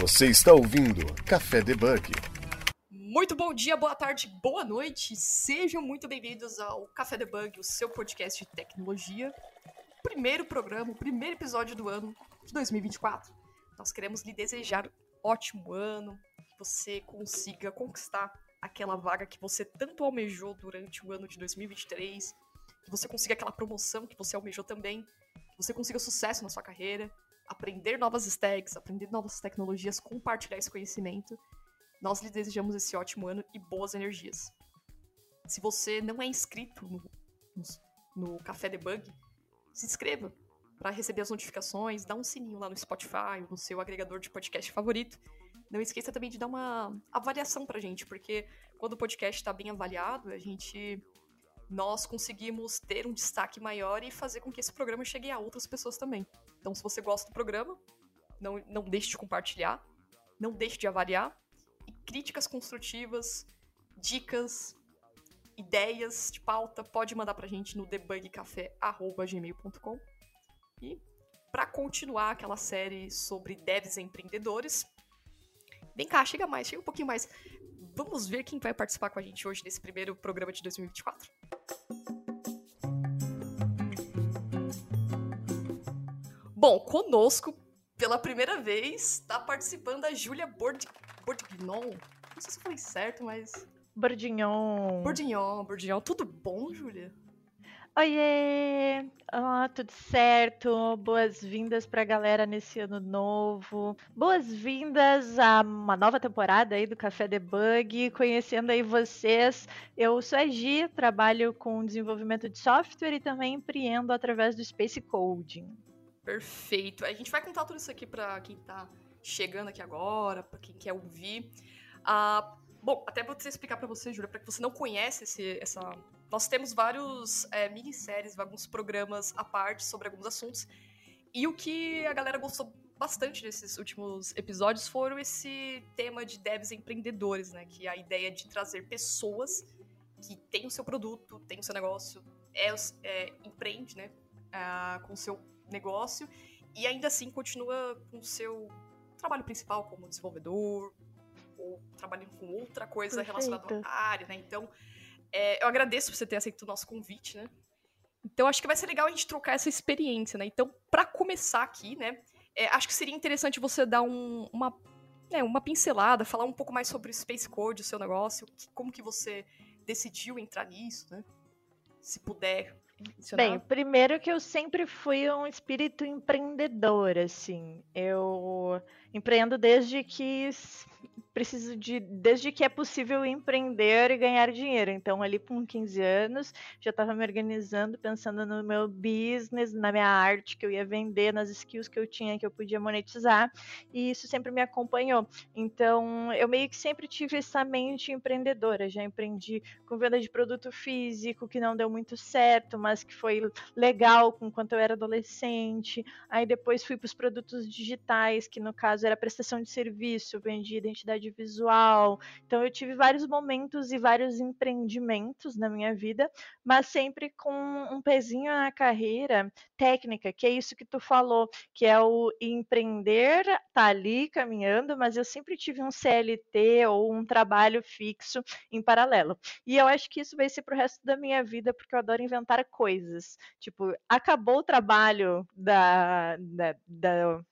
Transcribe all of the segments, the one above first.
Você está ouvindo Café Debug. Muito bom dia, boa tarde, boa noite. Sejam muito bem-vindos ao Café Debug, o seu podcast de tecnologia. Primeiro programa, primeiro episódio do ano de 2024. Nós queremos lhe desejar um ótimo ano, que você consiga conquistar aquela vaga que você tanto almejou durante o ano de 2023, que você consiga aquela promoção que você almejou também, que você consiga sucesso na sua carreira, aprender novas stacks, aprender novas tecnologias, compartilhar esse conhecimento. Nós lhe desejamos esse ótimo ano e boas energias. Se você não é inscrito no, no, no Café Debug, se inscreva para receber as notificações, dá um sininho lá no Spotify, no seu agregador de podcast favorito. Não esqueça também de dar uma avaliação pra gente, porque quando o podcast está bem avaliado, a gente nós conseguimos ter um destaque maior e fazer com que esse programa chegue a outras pessoas também. Então, se você gosta do programa, não, não deixe de compartilhar, não deixe de avaliar. E críticas construtivas, dicas, ideias de pauta, pode mandar pra gente no debugcafé.gmail.com. E para continuar aquela série sobre devs empreendedores, vem cá, chega mais, chega um pouquinho mais. Vamos ver quem vai participar com a gente hoje nesse primeiro programa de 2024? Bom, conosco, pela primeira vez, está participando a Júlia Bord... Bordignon. Não sei se eu falei certo, mas. Bordignon. Bordignon, Bordignon. Tudo bom, Júlia? Oiê! Tudo certo? Boas-vindas para a galera nesse ano novo. Boas-vindas a uma nova temporada aí do Café Debug, conhecendo aí vocês. Eu sou a Gi, trabalho com desenvolvimento de software e também empreendo através do Space Coding. Perfeito. A gente vai contar tudo isso aqui para quem tá chegando aqui agora, para quem quer ouvir. Ah, bom, até vou explicar para você, Júlia, para que você não conhece esse, essa. Nós temos vários é, minisséries, alguns programas à parte sobre alguns assuntos. E o que a galera gostou bastante desses últimos episódios foram esse tema de devs empreendedores, né? Que é a ideia de trazer pessoas que têm o seu produto, têm o seu negócio, é, é empreende, né? Ah, com o seu negócio e ainda assim continua com o seu trabalho principal como desenvolvedor ou trabalhando com outra coisa Perfeito. relacionada à área, né? Então, é, eu agradeço você ter aceito o nosso convite, né? Então, acho que vai ser legal a gente trocar essa experiência, né? Então, para começar aqui, né? É, acho que seria interessante você dar um, uma, né, uma pincelada, falar um pouco mais sobre o Space Code, o seu negócio, como que você decidiu entrar nisso, né? Se puder Bem, primeiro que eu sempre fui um espírito empreendedor, assim. Eu empreendo desde que preciso de desde que é possível empreender e ganhar dinheiro. Então, ali com 15 anos, já estava me organizando, pensando no meu business, na minha arte que eu ia vender, nas skills que eu tinha que eu podia monetizar, e isso sempre me acompanhou. Então, eu meio que sempre tive essa mente empreendedora. Já empreendi com venda de produto físico, que não deu muito certo, mas que foi legal enquanto eu era adolescente. Aí depois fui para os produtos digitais, que no caso era prestação de serviço, vendi identidade visual. Então eu tive vários momentos e vários empreendimentos na minha vida, mas sempre com um pezinho na carreira técnica, que é isso que tu falou, que é o empreender, tá ali caminhando, mas eu sempre tive um CLT ou um trabalho fixo em paralelo. E eu acho que isso vai ser pro resto da minha vida, porque eu adoro inventar coisas. Tipo, acabou o trabalho da, da, da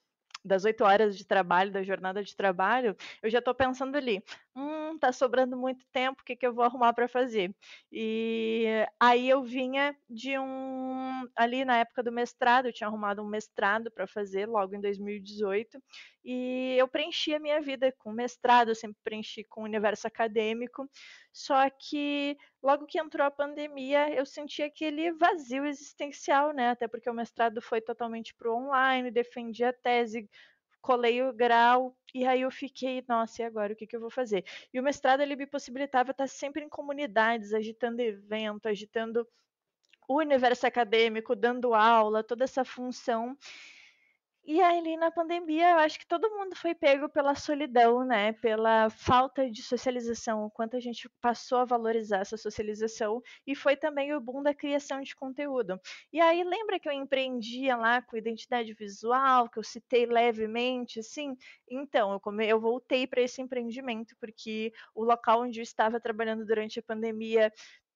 das oito horas de trabalho, da jornada de trabalho, eu já estou pensando ali, hum, tá sobrando muito tempo, o que, que eu vou arrumar para fazer? E aí eu vinha de um, ali na época do mestrado, eu tinha arrumado um mestrado para fazer logo em 2018, e eu preenchi a minha vida com mestrado, eu sempre preenchi com o universo acadêmico, só que logo que entrou a pandemia, eu senti aquele vazio existencial, né? Até porque o mestrado foi totalmente pro online, defendi a tese, colei o grau, e aí eu fiquei, nossa, e agora o que, que eu vou fazer? E o mestrado ele me possibilitava estar sempre em comunidades, agitando evento, agitando o universo acadêmico, dando aula, toda essa função. E aí, na pandemia, eu acho que todo mundo foi pego pela solidão, né? Pela falta de socialização, o quanto a gente passou a valorizar essa socialização, e foi também o boom da criação de conteúdo. E aí, lembra que eu empreendia lá com identidade visual, que eu citei levemente, assim? Então, eu, come... eu voltei para esse empreendimento, porque o local onde eu estava trabalhando durante a pandemia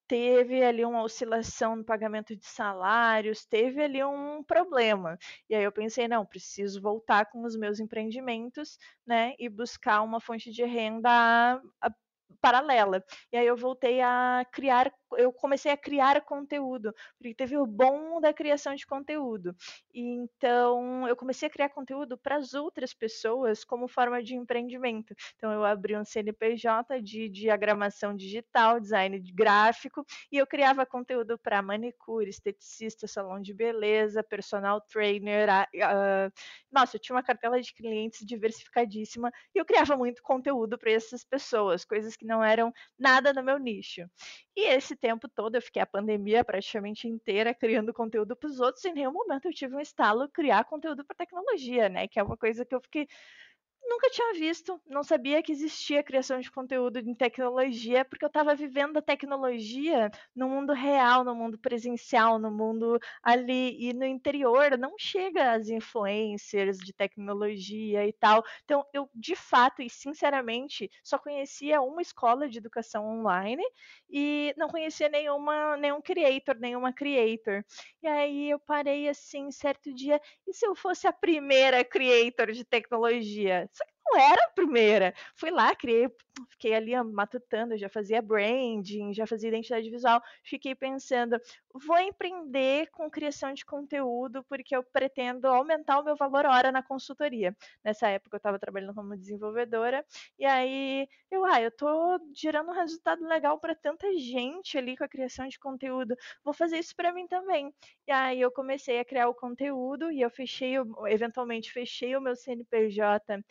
teve ali uma oscilação no pagamento de salários, teve ali um problema. E aí eu pensei, não, preciso voltar com os meus empreendimentos, né, e buscar uma fonte de renda paralela. E aí eu voltei a criar, eu comecei a criar conteúdo, porque teve o bom da criação de conteúdo. E então eu comecei a criar conteúdo para as outras pessoas como forma de empreendimento. Então eu abri um CNPJ de diagramação digital, design gráfico, e eu criava conteúdo para manicure, esteticista, salão de beleza, personal trainer. Uh, nossa, eu tinha uma cartela de clientes diversificadíssima e eu criava muito conteúdo para essas pessoas, coisas que não eram nada no meu nicho. E esse tempo todo eu fiquei a pandemia praticamente inteira criando conteúdo para os outros, em nenhum momento eu tive um estalo criar conteúdo para tecnologia, né? Que é uma coisa que eu fiquei nunca tinha visto, não sabia que existia criação de conteúdo em tecnologia, porque eu estava vivendo a tecnologia no mundo real, no mundo presencial, no mundo ali e no interior, não chega as influencers de tecnologia e tal. Então, eu de fato e sinceramente só conhecia uma escola de educação online e não conhecia nenhuma nenhum creator, nenhuma creator. E aí eu parei assim, certo dia, e se eu fosse a primeira creator de tecnologia? Não era a primeira. Fui lá, criei, fiquei ali matutando, já fazia branding, já fazia identidade visual. Fiquei pensando, vou empreender com criação de conteúdo porque eu pretendo aumentar o meu valor hora na consultoria. Nessa época eu estava trabalhando como desenvolvedora e aí eu, ah, eu tô gerando um resultado legal para tanta gente ali com a criação de conteúdo. Vou fazer isso para mim também. E aí eu comecei a criar o conteúdo e eu fechei, eventualmente fechei o meu CNPJ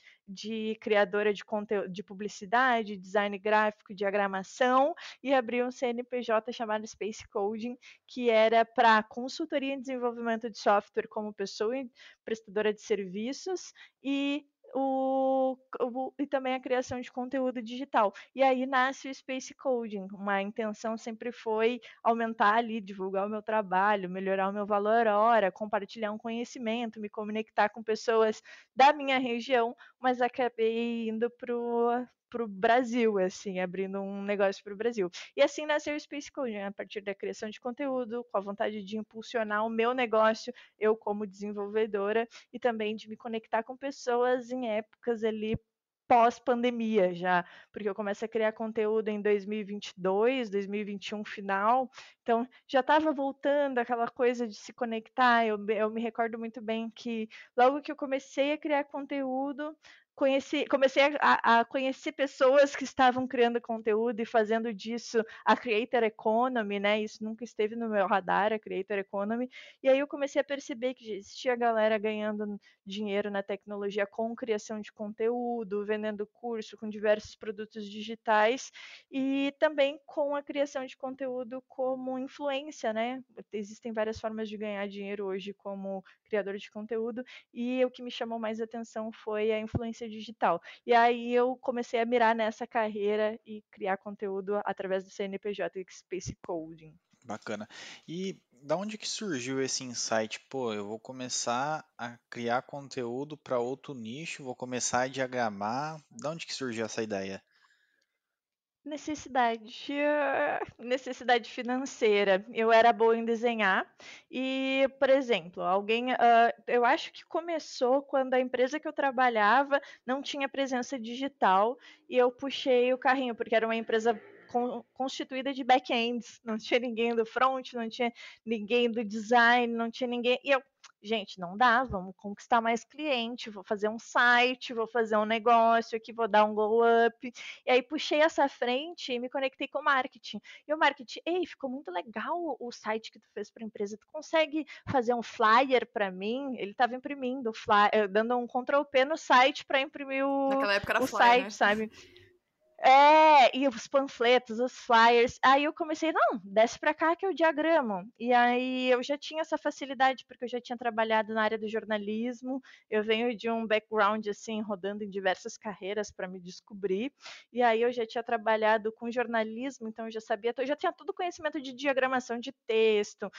criadora de conteúdo de publicidade, design gráfico, diagramação e abri um CNPJ chamado Space Coding, que era para consultoria em desenvolvimento de software como pessoa prestadora de serviços e o, o, e também a criação de conteúdo digital. E aí nasce o Space Coding. Uma intenção sempre foi aumentar ali, divulgar o meu trabalho, melhorar o meu valor hora, compartilhar um conhecimento, me conectar com pessoas da minha região, mas acabei indo para para o Brasil, assim, abrindo um negócio para o Brasil. E assim nasceu o Space Code, né? a partir da criação de conteúdo, com a vontade de impulsionar o meu negócio, eu como desenvolvedora, e também de me conectar com pessoas em épocas ali pós-pandemia já, porque eu comecei a criar conteúdo em 2022, 2021 final, então já estava voltando aquela coisa de se conectar. Eu, eu me recordo muito bem que logo que eu comecei a criar conteúdo, conheci, comecei a, a, conhecer pessoas que estavam criando conteúdo e fazendo disso a creator economy, né? Isso nunca esteve no meu radar, a creator economy. E aí eu comecei a perceber que existia galera ganhando dinheiro na tecnologia com criação de conteúdo, vendendo curso com diversos produtos digitais e também com a criação de conteúdo como influência, né? Existem várias formas de ganhar dinheiro hoje como criador de conteúdo e o que me chamou mais atenção foi a influência digital. E aí eu comecei a mirar nessa carreira e criar conteúdo através do CNPJ Space Coding. Bacana. E da onde que surgiu esse insight? Pô, eu vou começar a criar conteúdo para outro nicho, vou começar a diagramar. Da onde que surgiu essa ideia? Necessidade, necessidade financeira. Eu era boa em desenhar e, por exemplo, alguém, uh, eu acho que começou quando a empresa que eu trabalhava não tinha presença digital e eu puxei o carrinho porque era uma empresa constituída de back-ends, não tinha ninguém do front, não tinha ninguém do design, não tinha ninguém. E eu, gente, não dá, vamos conquistar mais cliente, vou fazer um site, vou fazer um negócio aqui, vou dar um go up. E aí puxei essa frente e me conectei com o marketing. E o marketing, ei, ficou muito legal o site que tu fez para a empresa. Tu consegue fazer um flyer para mim? Ele estava imprimindo flyer, dando um Ctrl P no site para imprimir o, Naquela época era o flyer, site, né? sabe? É, e os panfletos, os flyers. Aí eu comecei, não, desce pra cá que eu diagramo. E aí eu já tinha essa facilidade, porque eu já tinha trabalhado na área do jornalismo. Eu venho de um background, assim, rodando em diversas carreiras para me descobrir. E aí eu já tinha trabalhado com jornalismo, então eu já sabia, eu já tinha todo conhecimento de diagramação de texto,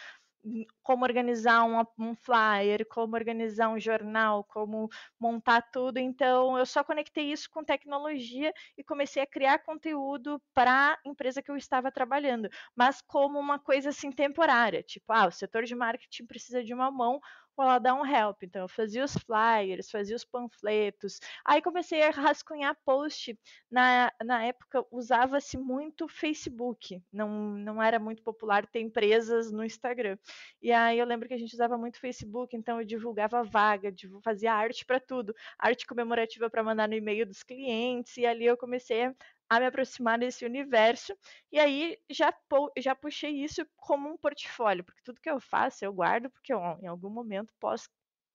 como organizar um, um, flyer, como organizar um jornal, como montar tudo. Então, eu só conectei isso com tecnologia e comecei a criar conteúdo para a empresa que eu estava trabalhando, mas como uma coisa assim temporária, tipo, ah, o setor de marketing precisa de uma mão, vou lá dar um help. Então, eu fazia os flyers, fazia os panfletos. Aí comecei a rascunhar post. Na, na época, usava-se muito Facebook. Não, não era muito popular ter empresas no Instagram. E aí eu lembro que a gente usava muito Facebook, então eu divulgava vaga, fazia arte para tudo. Arte comemorativa para mandar no e-mail dos clientes. E ali eu comecei a me aproximar desse universo. E aí já, já puxei isso como um portfólio, porque tudo que eu faço eu guardo, porque eu, em algum momento posso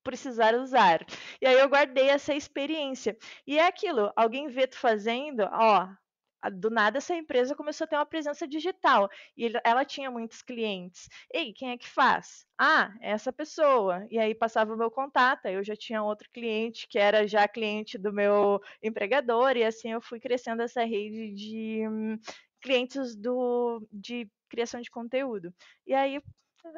precisar usar. E aí eu guardei essa experiência. E é aquilo, alguém vê tu fazendo, ó, do nada essa empresa começou a ter uma presença digital e ela tinha muitos clientes. Ei, quem é que faz? Ah, é essa pessoa. E aí passava o meu contato, eu já tinha outro cliente que era já cliente do meu empregador e assim eu fui crescendo essa rede de hum, clientes do de criação de conteúdo. E aí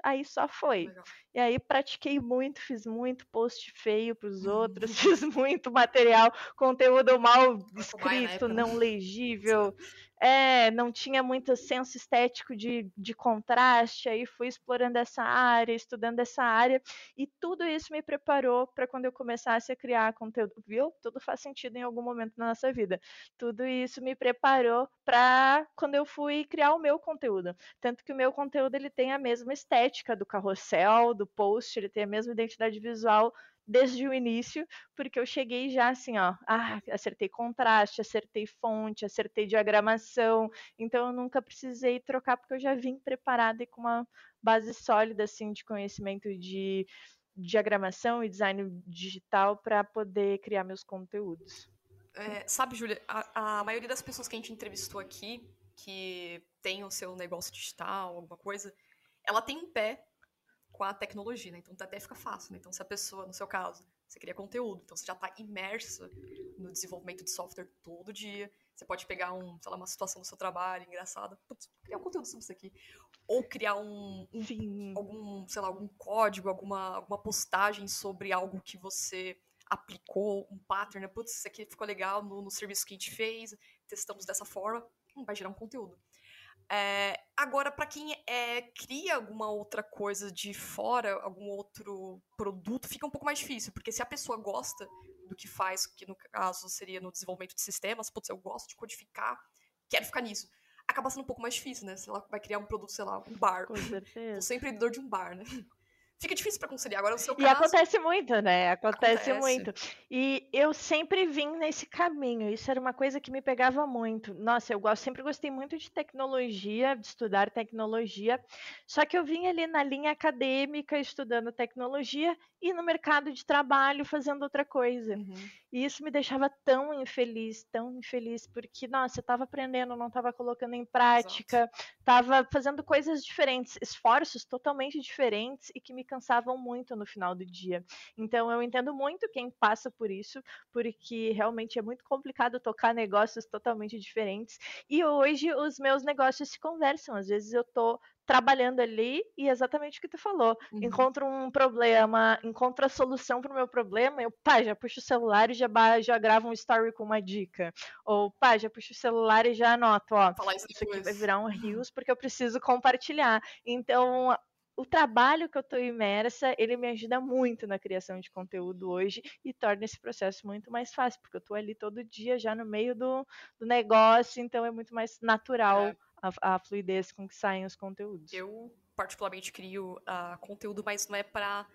aí só foi. Legal. E aí pratiquei muito, fiz muito post feio para os outros, fiz muito material, conteúdo mal escrito, não legível. É, não tinha muito senso estético de, de contraste, aí fui explorando essa área, estudando essa área, e tudo isso me preparou para quando eu começasse a criar conteúdo, viu? Tudo faz sentido em algum momento na nossa vida. Tudo isso me preparou para quando eu fui criar o meu conteúdo. Tanto que o meu conteúdo ele tem a mesma estética do carrossel, do post, ele tem a mesma identidade visual desde o início, porque eu cheguei já assim, ó, ah, acertei contraste, acertei fonte, acertei diagramação, então eu nunca precisei trocar porque eu já vim preparada e com uma base sólida assim de conhecimento de diagramação e design digital para poder criar meus conteúdos. É, sabe, Júlia, a, a maioria das pessoas que a gente entrevistou aqui, que tem o seu negócio digital, alguma coisa, ela tem um pé com a tecnologia, né? Então até fica fácil, né? Então se a pessoa, no seu caso, você cria conteúdo, então você já está imersa no desenvolvimento de software todo dia. Você pode pegar um, sei lá, uma situação do seu trabalho engraçada, putz, criar um conteúdo sobre isso aqui. Ou criar um, um algum, sei lá, algum código, alguma, alguma postagem sobre algo que você aplicou, um pattern, né? Putz, isso aqui ficou legal no, no serviço que a gente fez, testamos dessa forma, hum, vai gerar um conteúdo. É, agora, para quem é, cria alguma outra coisa de fora, algum outro produto, fica um pouco mais difícil, porque se a pessoa gosta do que faz, que no caso seria no desenvolvimento de sistemas, putz, eu gosto de codificar, quero ficar nisso. Acaba sendo um pouco mais difícil, né? Se ela vai criar um produto, sei lá, um bar. Com certeza. Sou sempre empreendedor de um bar, né? Fica difícil para conciliar. Agora, o seu caso... E acontece muito, né? Acontece, acontece, muito. E eu sempre vim nesse caminho. Isso era uma coisa que me pegava muito. Nossa, eu sempre gostei muito de tecnologia, de estudar tecnologia. Só que eu vim ali na linha acadêmica, estudando tecnologia, e no mercado de trabalho fazendo outra coisa. Uhum. E isso me deixava tão infeliz, tão infeliz, porque, nossa, eu estava aprendendo, não estava colocando em prática, estava fazendo coisas diferentes, esforços totalmente diferentes e que me cansavam muito no final do dia. Então, eu entendo muito quem passa por isso, porque realmente é muito complicado tocar negócios totalmente diferentes. E hoje os meus negócios se conversam. Às vezes eu tô trabalhando ali e exatamente o que tu falou. Uhum. Encontro um problema, encontro a solução para o meu problema, eu, pá, já puxo o celular e já, já gravo um story com uma dica. Ou, pá, já puxo o celular e já anoto, ó, isso, isso aqui vai virar um rios porque eu preciso compartilhar. Então, o trabalho que eu estou imersa, ele me ajuda muito na criação de conteúdo hoje e torna esse processo muito mais fácil, porque eu estou ali todo dia já no meio do, do negócio, então é muito mais natural é a, a fluidez com que saem os conteúdos. Eu, particularmente, crio uh, conteúdo, mas não é para uh,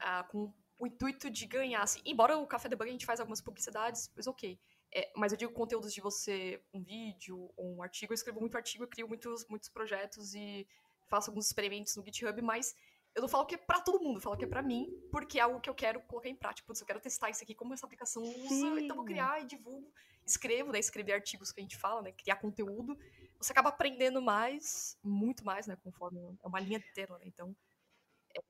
ah, com o intuito de ganhar. Assim, embora o Café Debug a gente faz algumas publicidades, mas ok. É, mas eu digo conteúdos de você, um vídeo um artigo. Eu escrevo muito artigo, eu crio muitos, muitos projetos e faço alguns experimentos no GitHub, mas eu não falo que é pra todo mundo, eu falo que é pra mim, porque é algo que eu quero colocar em prática. Putz, eu quero testar isso aqui, como essa aplicação usa, Sim. então vou criar e divulgo. Escrevo, né? Escrever artigos que a gente fala, né? Criar conteúdo. Você acaba aprendendo mais, muito mais, né? Conforme é uma linha de tela, né? Então,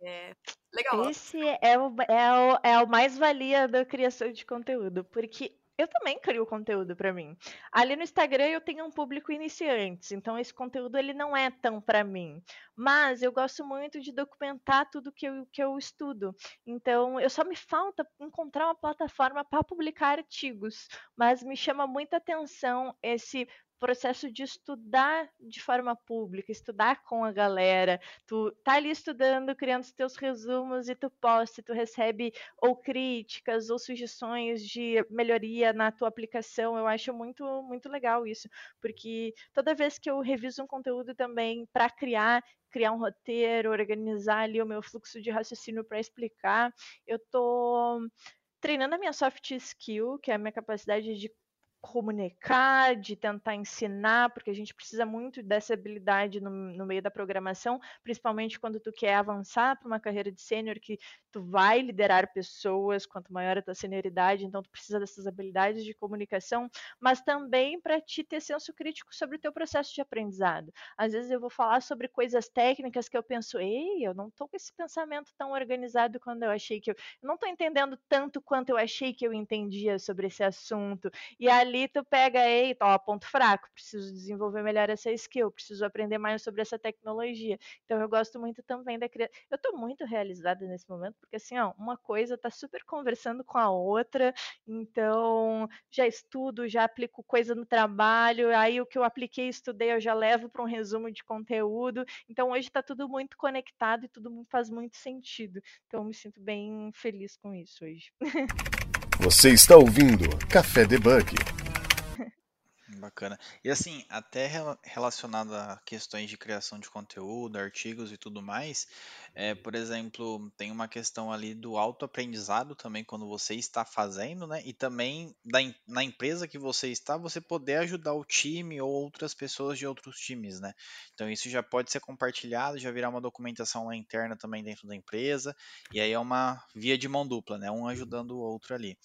é legal. Esse é o, é o, é o mais-valia da criação de conteúdo, porque eu também crio conteúdo para mim. Ali no Instagram eu tenho um público iniciantes, então esse conteúdo ele não é tão para mim. Mas eu gosto muito de documentar tudo que eu, que eu estudo. Então eu só me falta encontrar uma plataforma para publicar artigos, mas me chama muita atenção esse processo de estudar de forma pública, estudar com a galera. Tu tá ali estudando, criando os teus resumos e tu posta, tu recebe ou críticas ou sugestões de melhoria na tua aplicação. Eu acho muito muito legal isso, porque toda vez que eu reviso um conteúdo também para criar criar um roteiro, organizar ali o meu fluxo de raciocínio para explicar, eu tô treinando a minha soft skill, que é a minha capacidade de comunicar, de tentar ensinar, porque a gente precisa muito dessa habilidade no, no meio da programação, principalmente quando tu quer avançar para uma carreira de sênior, que tu vai liderar pessoas, quanto maior a tua senioridade, então tu precisa dessas habilidades de comunicação, mas também para te ter senso crítico sobre o teu processo de aprendizado. Às vezes eu vou falar sobre coisas técnicas que eu penso, ei, eu não estou com esse pensamento tão organizado quando eu achei que eu, eu não estou entendendo tanto quanto eu achei que eu entendia sobre esse assunto. E ali tu pega, eita, ó, ponto fraco, preciso desenvolver melhor essa skill, preciso aprender mais sobre essa tecnologia. Então eu gosto muito também da criação. Eu estou muito realizada nesse momento, porque assim, ó, uma coisa está super conversando com a outra, então já estudo, já aplico coisa no trabalho, aí o que eu apliquei estudei eu já levo para um resumo de conteúdo. Então hoje está tudo muito conectado e tudo faz muito sentido. Então eu me sinto bem feliz com isso hoje. Você está ouvindo Café Debug. Bacana. E assim, até rela- relacionado a questões de criação de conteúdo, artigos e tudo mais, é, por exemplo, tem uma questão ali do autoaprendizado também quando você está fazendo, né? E também da, em- na empresa que você está, você poder ajudar o time ou outras pessoas de outros times, né? Então isso já pode ser compartilhado, já virar uma documentação lá interna também dentro da empresa, e aí é uma via de mão dupla, né? Um ajudando o outro ali.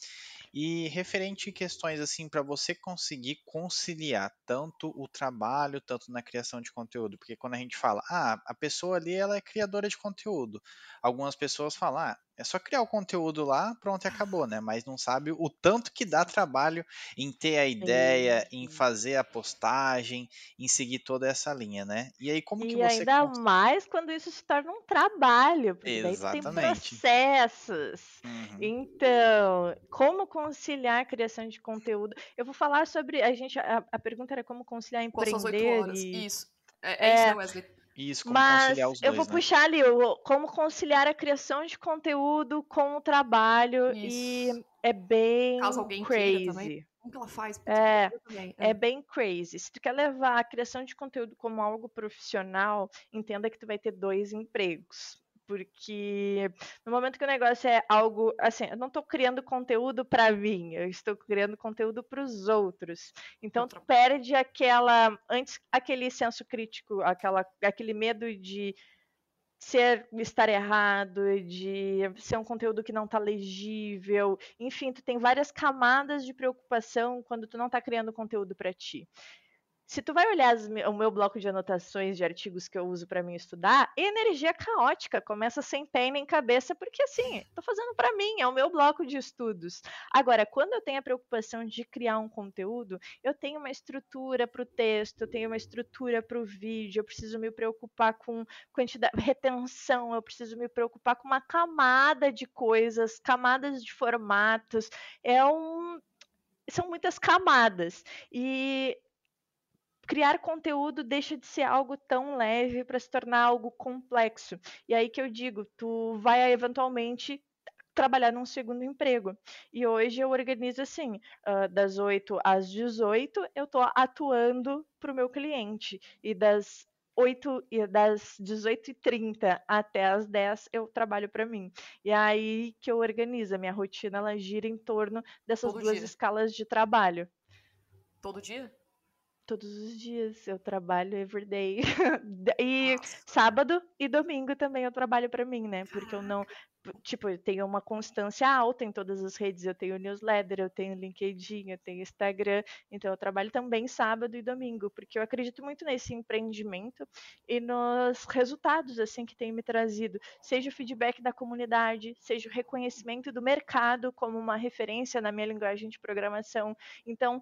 E referente questões assim, para você conseguir conciliar tanto o trabalho, tanto na criação de conteúdo, porque quando a gente fala, ah, a pessoa ali ela é criadora de conteúdo, algumas pessoas falam, ah, é só criar o conteúdo lá, pronto e acabou, né? Mas não sabe o tanto que dá trabalho em ter a ideia, em fazer a postagem, em seguir toda essa linha, né? E aí como que E você ainda cons- mais quando isso se torna um trabalho, porque daí tu tem Exatamente. processos. Uhum. Então, como conciliar a criação de conteúdo? Eu vou falar sobre. A gente, a, a pergunta era como conciliar Com empreender horas. e. Isso. É, é isso, É, né, Wesley? Isso, como mas conciliar os eu vou dois, né? puxar ali o, como conciliar a criação de conteúdo com o trabalho e Isso. é bem Caso alguém queira também. crazy. Como que ela faz? É, é É. bem crazy. Se tu quer levar a criação de conteúdo como algo profissional, entenda que tu vai ter dois empregos. Porque no momento que o negócio é algo assim, eu não estou criando conteúdo para mim, eu estou criando conteúdo para os outros. Então tu perde aquela antes aquele senso crítico, aquela aquele medo de ser estar errado, de ser um conteúdo que não tá legível. Enfim, tu tem várias camadas de preocupação quando tu não tá criando conteúdo para ti. Se tu vai olhar as o meu bloco de anotações de artigos que eu uso para mim estudar, energia caótica, começa sem pé nem cabeça, porque assim, tô fazendo para mim, é o meu bloco de estudos. Agora, quando eu tenho a preocupação de criar um conteúdo, eu tenho uma estrutura para o texto, eu tenho uma estrutura para o vídeo, eu preciso me preocupar com quantidade, retenção, eu preciso me preocupar com uma camada de coisas, camadas de formatos. É um são muitas camadas. E criar conteúdo deixa de ser algo tão leve para se tornar algo complexo. E aí que eu digo, tu vai eventualmente trabalhar num segundo emprego. E hoje eu organizo assim, ah, das 8 às 18 eu estou atuando para o meu cliente. E das 8 e das 18h30 até as 10 eu trabalho para mim. E é aí que eu organizo, a minha rotina ela gira em torno dessas Todo duas dia. escalas de trabalho. Todo dia? Todos os dias eu trabalho everyday. e Nossa. sábado e domingo também eu trabalho para mim, né? Porque eu não tipo, eu tenho uma constância alta em todas as redes. Eu tenho newsletter, eu tenho LinkedIn, eu tenho Instagram. Então, eu trabalho também sábado e domingo, porque eu acredito muito nesse empreendimento e nos resultados, assim, que tem me trazido. Seja o feedback da comunidade, seja o reconhecimento do mercado como uma referência na minha linguagem de programação. Então,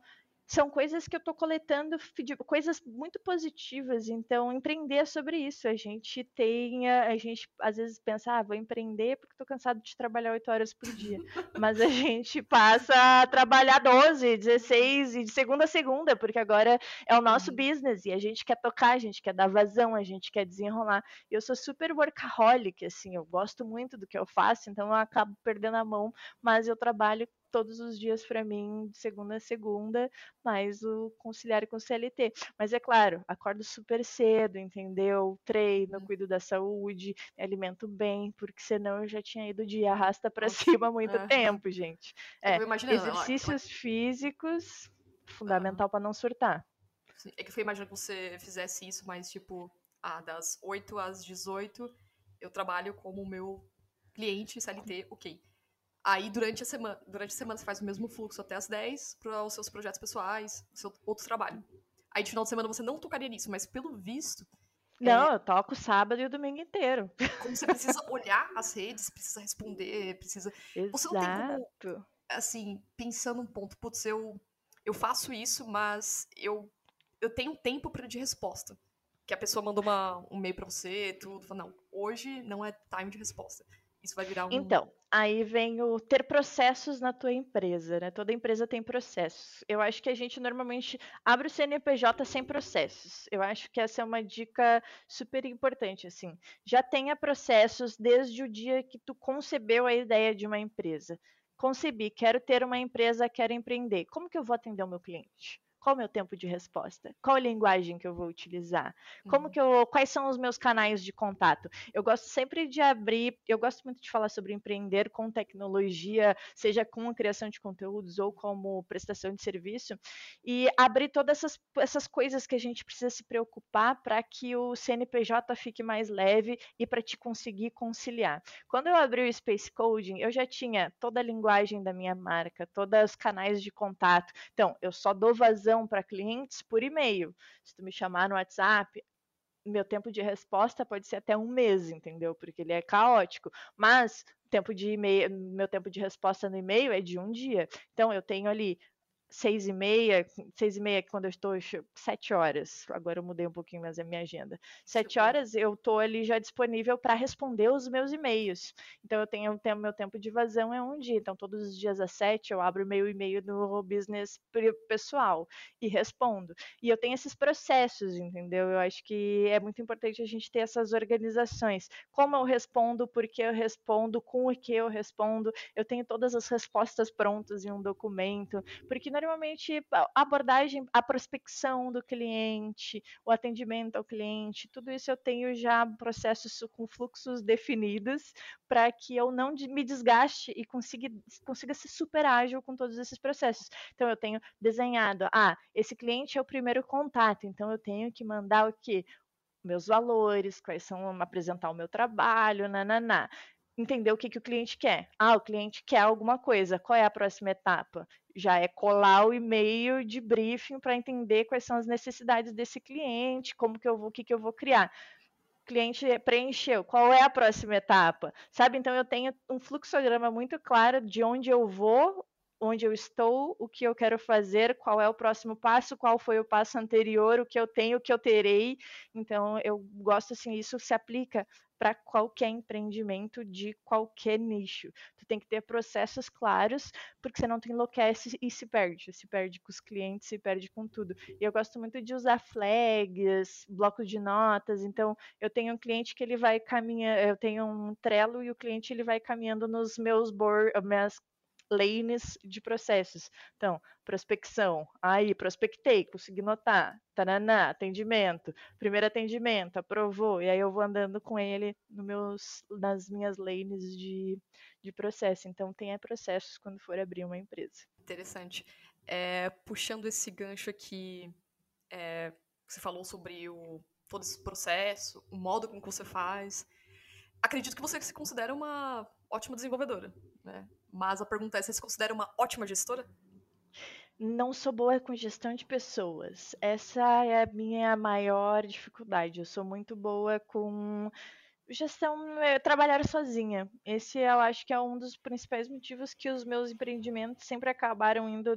são coisas que eu estou coletando, coisas muito positivas. Então, empreender é sobre isso. A gente tem, a gente às vezes pensa, ah, vou empreender porque estou cansado de trabalhar oito horas por dia. Mas a gente passa a trabalhar 12, 16 e de segunda a segunda, porque agora é o nosso uhum. business e a gente quer tocar, a gente quer dar vazão, a gente quer desenrolar. Eu sou super workaholic, assim, eu gosto muito do que eu faço, então eu acabo perdendo a mão, mas eu trabalho todos os dias para mim, de segunda a segunda, mais o conciliar com o CLT. Mas é claro, acordo super cedo, entendeu? Treino, uhum. cuido da saúde, me alimento bem, porque senão eu já tinha ido de arrasta para cima há muito é. tempo, gente. É, exercícios físicos, fundamental uhum. para não surtar. É que eu fui imaginando que você fizesse isso, mas tipo, ah, das 8 às 18 eu trabalho como meu cliente CLT, ok. Aí, durante a semana, durante a semana você faz o mesmo fluxo até as 10 para os seus projetos pessoais, o seu outro trabalho. Aí, de final de semana, você não tocaria nisso, mas pelo visto. Não, é... eu toco sábado e o domingo inteiro. Como você precisa olhar as redes, precisa responder, precisa. Exato. Você não tem como, assim, pensando um ponto, putz, eu, eu faço isso, mas eu, eu tenho tempo para de resposta. Que a pessoa manda uma, um e-mail para você, tudo, fala, não, hoje não é time de resposta. Isso vai virar um. Então, aí vem o ter processos na tua empresa, né? Toda empresa tem processos. Eu acho que a gente normalmente abre o CNPJ sem processos. Eu acho que essa é uma dica super importante, assim. Já tenha processos desde o dia que tu concebeu a ideia de uma empresa. Concebi, quero ter uma empresa, quero empreender. Como que eu vou atender o meu cliente? Qual o meu tempo de resposta? Qual a linguagem que eu vou utilizar? Como uhum. que eu, quais são os meus canais de contato? Eu gosto sempre de abrir, eu gosto muito de falar sobre empreender com tecnologia, seja com a criação de conteúdos ou como prestação de serviço, e abrir todas essas, essas coisas que a gente precisa se preocupar para que o CNPJ fique mais leve e para te conseguir conciliar. Quando eu abri o Space Coding, eu já tinha toda a linguagem da minha marca, todos os canais de contato. Então, eu só dou vazão para clientes por e-mail. Se tu me chamar no WhatsApp, meu tempo de resposta pode ser até um mês, entendeu? Porque ele é caótico. Mas tempo de meu tempo de resposta no e-mail é de um dia. Então eu tenho ali seis e meia, seis e meia quando eu estou, sete horas, agora eu mudei um pouquinho mais a minha agenda, sete horas eu estou ali já disponível para responder os meus e-mails, então eu tenho, tenho meu tempo de vazão é um dia, então todos os dias às sete eu abro meu e-mail no business pessoal e respondo, e eu tenho esses processos, entendeu, eu acho que é muito importante a gente ter essas organizações, como eu respondo, por que eu respondo, com o que eu respondo, eu tenho todas as respostas prontas em um documento, porque na normalmente a abordagem, a prospecção do cliente, o atendimento ao cliente, tudo isso eu tenho já processos com fluxos definidos para que eu não me desgaste e consiga, consiga ser super ágil com todos esses processos. Então eu tenho desenhado, ah, esse cliente é o primeiro contato, então eu tenho que mandar o quê? meus valores, quais são apresentar o meu trabalho, nananá entender o que, que o cliente quer. Ah, o cliente quer alguma coisa. Qual é a próxima etapa? Já é colar o e-mail de briefing para entender quais são as necessidades desse cliente, como que eu vou, o que, que eu vou criar. O cliente preencheu. Qual é a próxima etapa? Sabe? Então eu tenho um fluxograma muito claro de onde eu vou, onde eu estou, o que eu quero fazer, qual é o próximo passo, qual foi o passo anterior, o que eu tenho, o que eu terei. Então, eu gosto assim, isso se aplica para qualquer empreendimento de qualquer nicho. Tu tem que ter processos claros, porque senão tu enlouquece e se perde. Se perde com os clientes, se perde com tudo. E eu gosto muito de usar flags, blocos de notas. Então, eu tenho um cliente que ele vai caminhando, eu tenho um Trello e o cliente ele vai caminhando nos meus board, minhas lanes de processos. Então, prospecção, aí prospectei, consegui notar, taraná, atendimento, primeiro atendimento, aprovou, e aí eu vou andando com ele no meus, nas minhas lanes de, de processo. Então, tenha processos quando for abrir uma empresa. Interessante. É, puxando esse gancho aqui É, você falou sobre o, todo esse processo, o modo como você faz. Acredito que você se considera uma ótima desenvolvedora, né? Mas a pergunta é: você se considera uma ótima gestora? Não sou boa com gestão de pessoas. Essa é a minha maior dificuldade. Eu sou muito boa com gestão, é, trabalhar sozinha. Esse eu acho que é um dos principais motivos que os meus empreendimentos sempre acabaram indo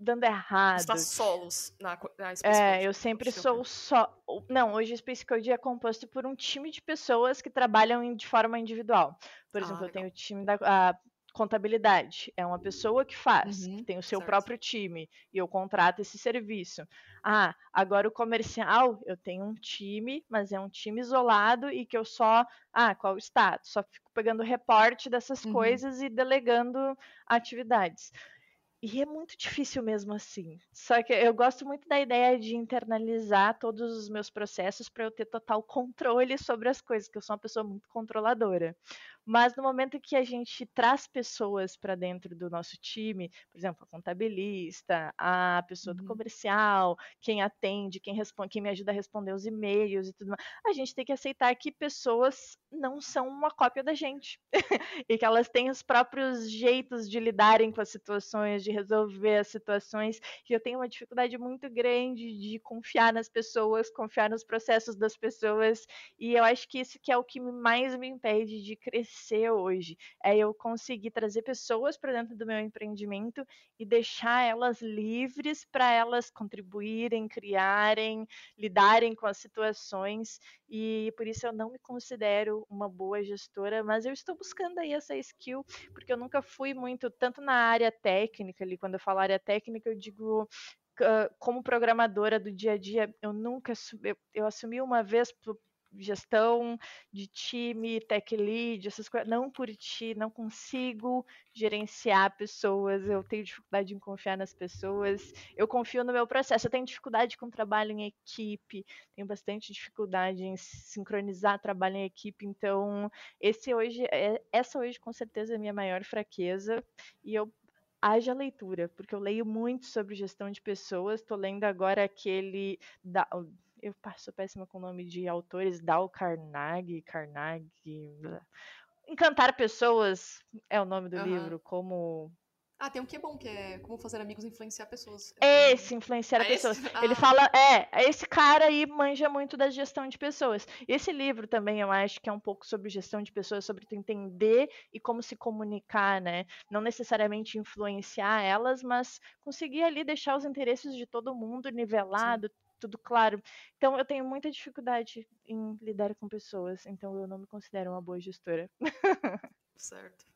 dando errado. Está solos na, na É, eu sempre sou só. Não, hoje o Space Code é composto por um time de pessoas que trabalham de forma individual. Por ah, exemplo, eu tenho o time da. A, contabilidade. É uma pessoa que faz, uhum, que tem o seu certo. próprio time, e eu contrato esse serviço. Ah, agora o comercial, eu tenho um time, mas é um time isolado e que eu só. Ah, qual o status? Só fico pegando reporte dessas uhum. coisas e delegando atividades. E é muito difícil mesmo assim. Só que eu gosto muito da ideia de internalizar todos os meus processos para eu ter total controle sobre as coisas, que eu sou uma pessoa muito controladora. Mas no momento que a gente traz pessoas para dentro do nosso time, por exemplo, a contabilista, a pessoa do uhum. comercial, quem atende, quem responde, quem me ajuda a responder os e-mails e tudo mais, a gente tem que aceitar que pessoas não são uma cópia da gente e que elas têm os próprios jeitos de lidarem com as situações, de resolver as situações. E eu tenho uma dificuldade muito grande de confiar nas pessoas, confiar nos processos das pessoas, e eu acho que isso que é o que mais me impede de crescer crescer hoje. É eu conseguir trazer pessoas para dentro do meu empreendimento e deixar elas livres para elas contribuírem, criarem, lidarem com as situações. E por isso eu não me considero uma boa gestora, mas eu estou buscando aí essa skill, porque eu nunca fui muito, tanto na área técnica ali, quando eu falo área técnica, eu digo como programadora do dia a dia, eu nunca eu, eu assumi uma vez gestão de time, tech lead, essas coisas. Não curti, não consigo gerenciar pessoas, eu tenho dificuldade em confiar nas pessoas. Eu confio no meu processo, eu tenho dificuldade com trabalho em equipe, tenho bastante dificuldade em sincronizar trabalho em equipe, então esse hoje, é, essa hoje com certeza é a minha maior fraqueza e eu haja leitura, porque eu leio muito sobre gestão de pessoas, estou lendo agora aquele da eu sou péssima com o nome de autores, Dal Carnegie, Carnegie. Encantar Pessoas é o nome do uhum. livro, como. Ah, tem um que é bom, que é Como Fazer Amigos Influenciar Pessoas. Esse, influenciar ah, pessoas. Esse? Ah. Ele fala, é, esse cara aí manja muito da gestão de pessoas. Esse livro também eu acho que é um pouco sobre gestão de pessoas, sobre tu entender e como se comunicar, né? Não necessariamente influenciar elas, mas conseguir ali deixar os interesses de todo mundo nivelado, Sim tudo claro. Então eu tenho muita dificuldade em lidar com pessoas, então eu não me considero uma boa gestora. certo.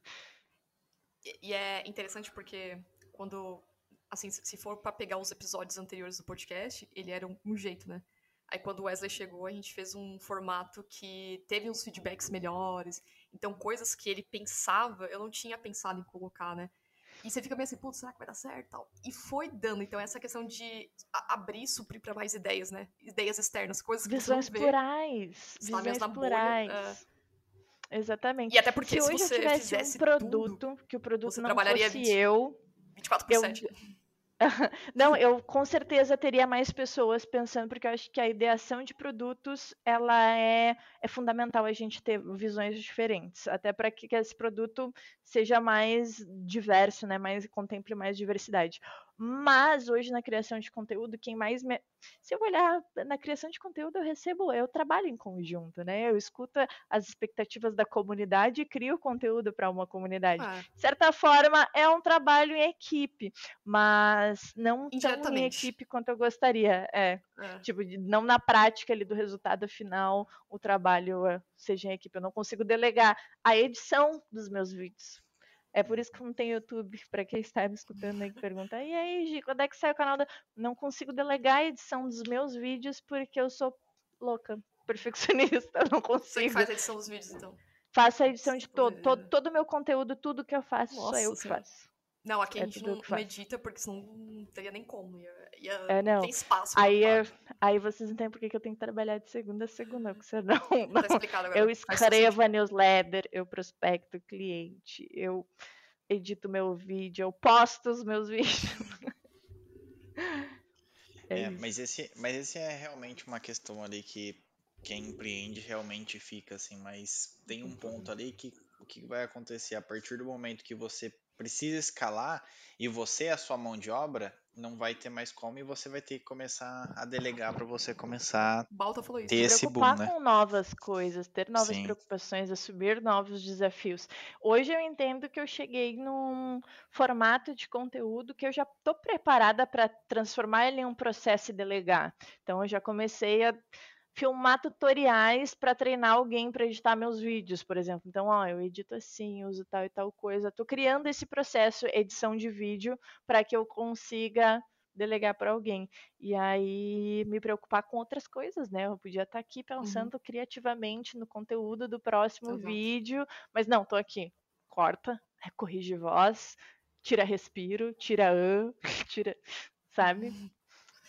E, e é interessante porque quando assim, se for para pegar os episódios anteriores do podcast, ele era um, um, jeito, né? Aí quando o Wesley chegou, a gente fez um formato que teve uns feedbacks melhores. Então, coisas que ele pensava, eu não tinha pensado em colocar, né? E você fica meio assim, putz, será que vai dar certo? Tal. E foi dando. Então, essa questão de abrir, suprir para mais ideias, né? Ideias externas, coisas que Visões você plurais. Visões plurais. Bolha, é... Exatamente. E até porque se, se hoje você eu tivesse um produto, tudo, que o produto não fosse 20, eu... 24 por eu, 7. Não, eu com certeza teria mais pessoas pensando, porque eu acho que a ideação de produtos ela é, é fundamental a gente ter visões diferentes, até para que, que esse produto seja mais diverso, né? Mais contemple mais diversidade. Mas hoje na criação de conteúdo, quem mais me... se eu olhar na criação de conteúdo, eu recebo, eu trabalho em conjunto, né? Eu escuto as expectativas da comunidade e crio conteúdo para uma comunidade. Ah. De certa forma, é um trabalho em equipe, mas não tão em equipe quanto eu gostaria. É, é. tipo, não na prática ali do resultado final, o trabalho seja em equipe. Eu não consigo delegar a edição dos meus vídeos é por isso que não tem YouTube, para quem está me escutando aí que pergunta, e aí, Gi, quando é que sai o canal da... Não consigo delegar a edição dos meus vídeos porque eu sou louca, perfeccionista, não consigo. Você faz a edição dos vídeos, então? Faço a edição de todo, todo, todo o meu conteúdo, tudo que eu faço, Nossa, só eu que faço. Não, aqui é a gente não, não edita porque senão não teria nem como. Ia, ia é, não. Tem espaço. Aí, é, aí vocês entendem por que eu tenho que trabalhar de segunda a segunda, porque senão. Não, tá explicado agora. Eu escrevo a newsletter, eu prospecto o cliente, eu edito meu vídeo, eu posto os meus vídeos. É É, mas esse, mas esse é realmente uma questão ali que quem empreende realmente fica assim, mas tem um ponto ali que o que vai acontecer a partir do momento que você precisa escalar e você é a sua mão de obra, não vai ter mais como e você vai ter que começar a delegar para você começar Balta falou isso. ter esse boom, preocupar né? com novas coisas, ter novas Sim. preocupações, assumir novos desafios. Hoje eu entendo que eu cheguei num formato de conteúdo que eu já estou preparada para transformar ele em um processo e delegar. Então eu já comecei a filmar tutoriais para treinar alguém para editar meus vídeos, por exemplo. Então, ó, eu edito assim, uso tal e tal coisa. Estou criando esse processo, edição de vídeo, para que eu consiga delegar para alguém. E aí me preocupar com outras coisas, né? Eu podia estar aqui pensando criativamente no conteúdo do próximo Exato. vídeo, mas não, tô aqui. Corta, corrige voz, tira respiro, tira an, tira, sabe?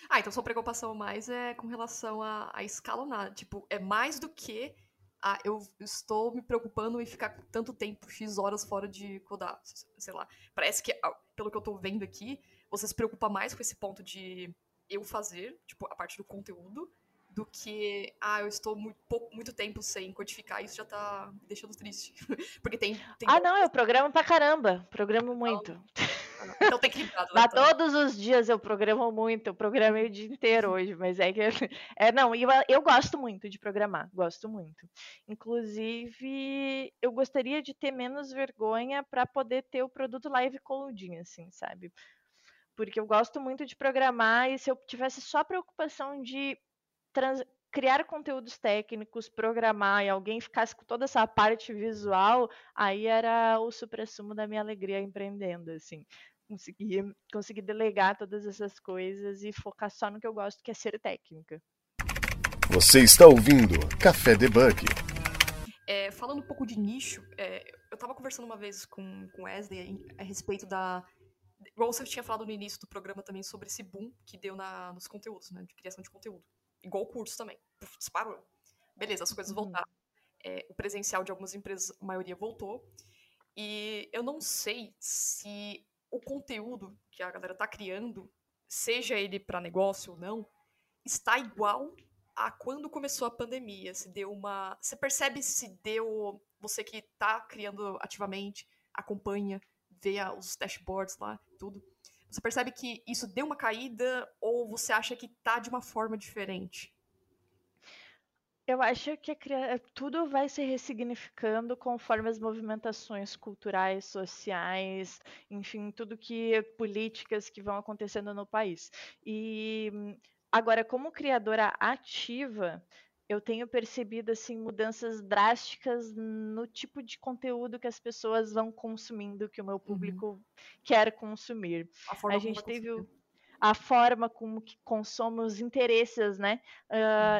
Ah, então sua preocupação mais é com relação a, a escalonar. Tipo, é mais do que a, eu estou me preocupando em ficar tanto tempo, X horas fora de codar. Sei lá. Parece que, ah, pelo que eu tô vendo aqui, você se preocupa mais com esse ponto de eu fazer, tipo, a parte do conteúdo, do que, ah, eu estou muito, pouco, muito tempo sem codificar, isso já tá me deixando triste. Porque tem. tem Ah, não, eu programo pra caramba. Programo muito. Então tem equilibrado, né? Lá Então, todos os dias eu programo muito, eu programei o dia inteiro hoje, mas é que é não, eu, eu gosto muito de programar, gosto muito. Inclusive, eu gostaria de ter menos vergonha para poder ter o produto live coding, assim, sabe? Porque eu gosto muito de programar e se eu tivesse só preocupação de trans- criar conteúdos técnicos, programar e alguém ficasse com toda essa parte visual, aí era o suprassumo da minha alegria empreendendo, assim conseguir, conseguir delegar todas essas coisas e focar só no que eu gosto, que é ser técnica. Você está ouvindo Café Debug. É, falando um pouco de nicho, é, eu tava conversando uma vez com, com o Wesley a respeito da. Igual você tinha falado no início do programa também sobre esse boom que deu na, nos conteúdos, né? De criação de conteúdo. Igual o curso também. Puf, disparou. Beleza, as coisas Uhum. voltaram. É, o presencial de algumas empresas, a maioria voltou. E eu não sei se o conteúdo que a galera tá criando, seja ele para negócio ou não, está igual a quando começou a pandemia. Se deu uma. Você percebe se deu. Você que tá criando ativamente, acompanha, vê os dashboards lá, tudo. Você percebe que isso deu uma caída ou você acha que tá de uma forma diferente? Eu acho que cria- tudo vai se ressignificando conforme as movimentações culturais, sociais, enfim, tudo que políticas que vão acontecendo no país. E hum, agora, como criadora ativa, eu tenho percebido assim mudanças drásticas no tipo de conteúdo que as pessoas vão consumindo, que o meu público quer consumir A a gente teve o- a forma como que consome os interesses, né?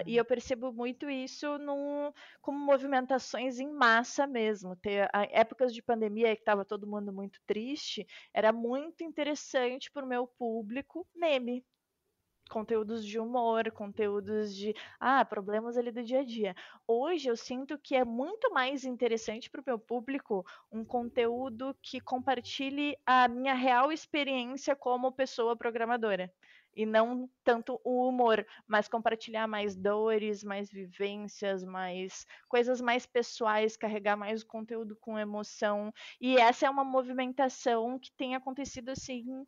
E Uhum. eu percebo muito isso num, como movimentações em massa mesmo. Ter a- épocas de pandemia que estava todo mundo muito triste, era muito interessante para o meu público meme. Conteúdos de humor, conteúdos de ah, problemas ali do dia a dia. Hoje eu sinto que é muito mais interessante para o meu público um conteúdo que compartilhe a minha real experiência como pessoa programadora. E não tanto o humor, mas compartilhar mais dores, mais vivências, mais coisas mais pessoais, carregar mais o conteúdo com emoção. E essa é uma movimentação que tem acontecido assim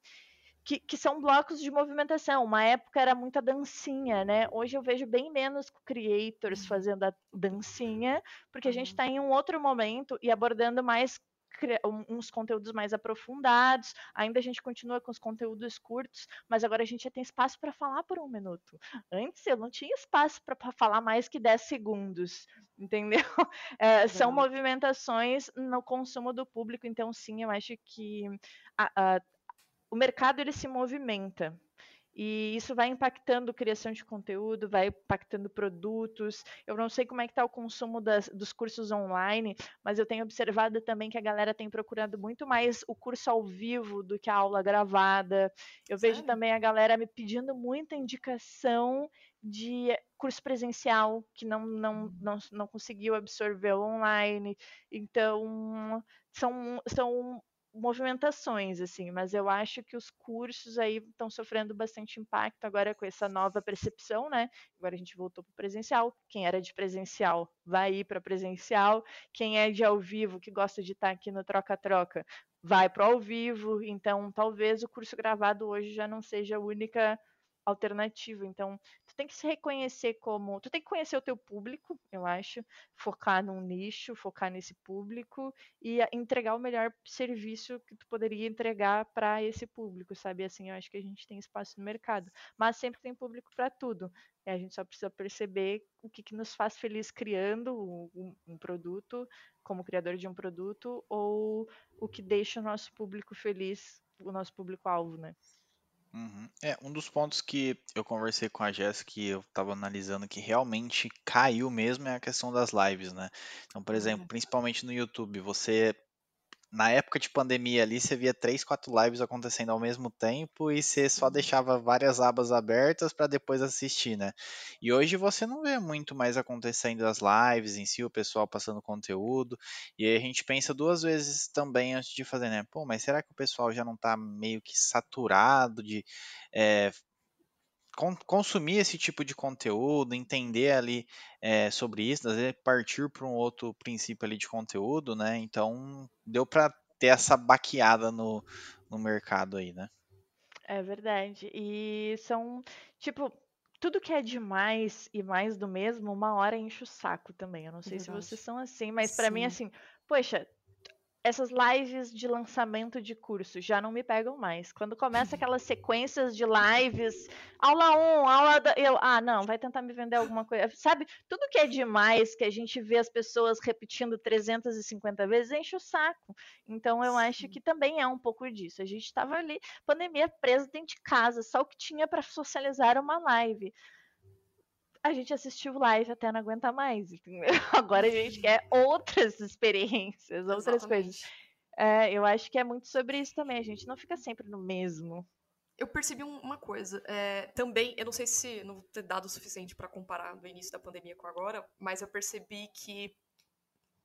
que, que, são blocos de movimentação. Uma época era muita dancinha, né? Hoje eu vejo bem menos creators fazendo a dancinha, porque a gente está em um outro momento e abordando mais uns conteúdos mais aprofundados. Ainda a gente continua com os conteúdos curtos, mas agora a gente já tem espaço para falar por um minuto. Antes eu não tinha espaço para falar mais que 10 segundos, entendeu? É, são movimentações no consumo do público, então sim, eu acho que a, a, o mercado ele se movimenta. E isso vai impactando criação de conteúdo, vai impactando produtos. Eu não sei como é que está o consumo das, dos cursos online, mas eu tenho observado também que a galera tem procurado muito mais o curso ao vivo do que a aula gravada. Eu Sério? vejo também a galera me pedindo muita indicação de curso presencial que não, não, não, não conseguiu absorver online. Então, são, são movimentações, assim, mas eu acho que os cursos aí estão sofrendo bastante impacto agora com essa nova percepção, né? Agora a gente voltou para o presencial. Quem era de presencial vai ir para presencial. Quem é de ao vivo, que gosta de estar aqui no troca-troca, vai para ao vivo. Então, talvez o curso gravado hoje já não seja a única alternativa. Então, tu tem que se reconhecer como. Tu tem que conhecer o teu público, eu acho, focar num nicho, focar nesse público e entregar o melhor serviço que tu poderia entregar para esse público, sabe? Assim, eu acho que a gente tem espaço no mercado, mas sempre tem público para tudo. E a gente só precisa perceber o que, que nos faz feliz criando um, um produto, como criador de um produto, ou o que deixa o nosso público feliz, o nosso público-alvo, né? Uhum. É, um dos pontos que eu conversei com a Jéssica e eu estava analisando que realmente caiu mesmo é a questão das lives, né? Então, por exemplo, uhum. principalmente no YouTube, você na época de pandemia ali, você via três, quatro lives acontecendo ao mesmo tempo e você só uhum. deixava várias abas abertas para depois assistir, né? E hoje você não vê muito mais acontecendo as lives em si, o pessoal passando conteúdo. E aí a gente pensa duas vezes também antes de fazer, né? Pô, mas será que o pessoal já não está meio que saturado de é, consumir esse tipo de conteúdo, entender ali é, sobre isso, às vezes partir para um outro princípio ali de conteúdo, né? Então deu para ter essa baqueada no, no mercado aí, né? É verdade. E são, tipo, tudo que é demais e mais do mesmo, uma hora enche o saco também. Eu não sei se vocês são assim, mas para mim, assim, poxa, essas lives de lançamento de curso já não me pegam mais. Quando começa aquelas sequências de lives, aula 1, aula da, eu, ah, não, vai tentar me vender alguma coisa. Sabe, tudo que é demais, que a gente vê as pessoas repetindo 350 vezes, enche o saco. Então eu Sim. acho que também é um pouco disso. A gente estava ali, pandemia presa dentro de casa, só o que tinha para socializar uma live a gente assistiu live até não aguentar mais. Agora a gente quer outras experiências, outras Exatamente. coisas. É, eu acho que é muito sobre isso também. A gente não fica sempre no mesmo. Eu percebi uma coisa. É, também, eu não sei se não vou ter dado o suficiente para comparar do início da pandemia com agora, mas eu percebi que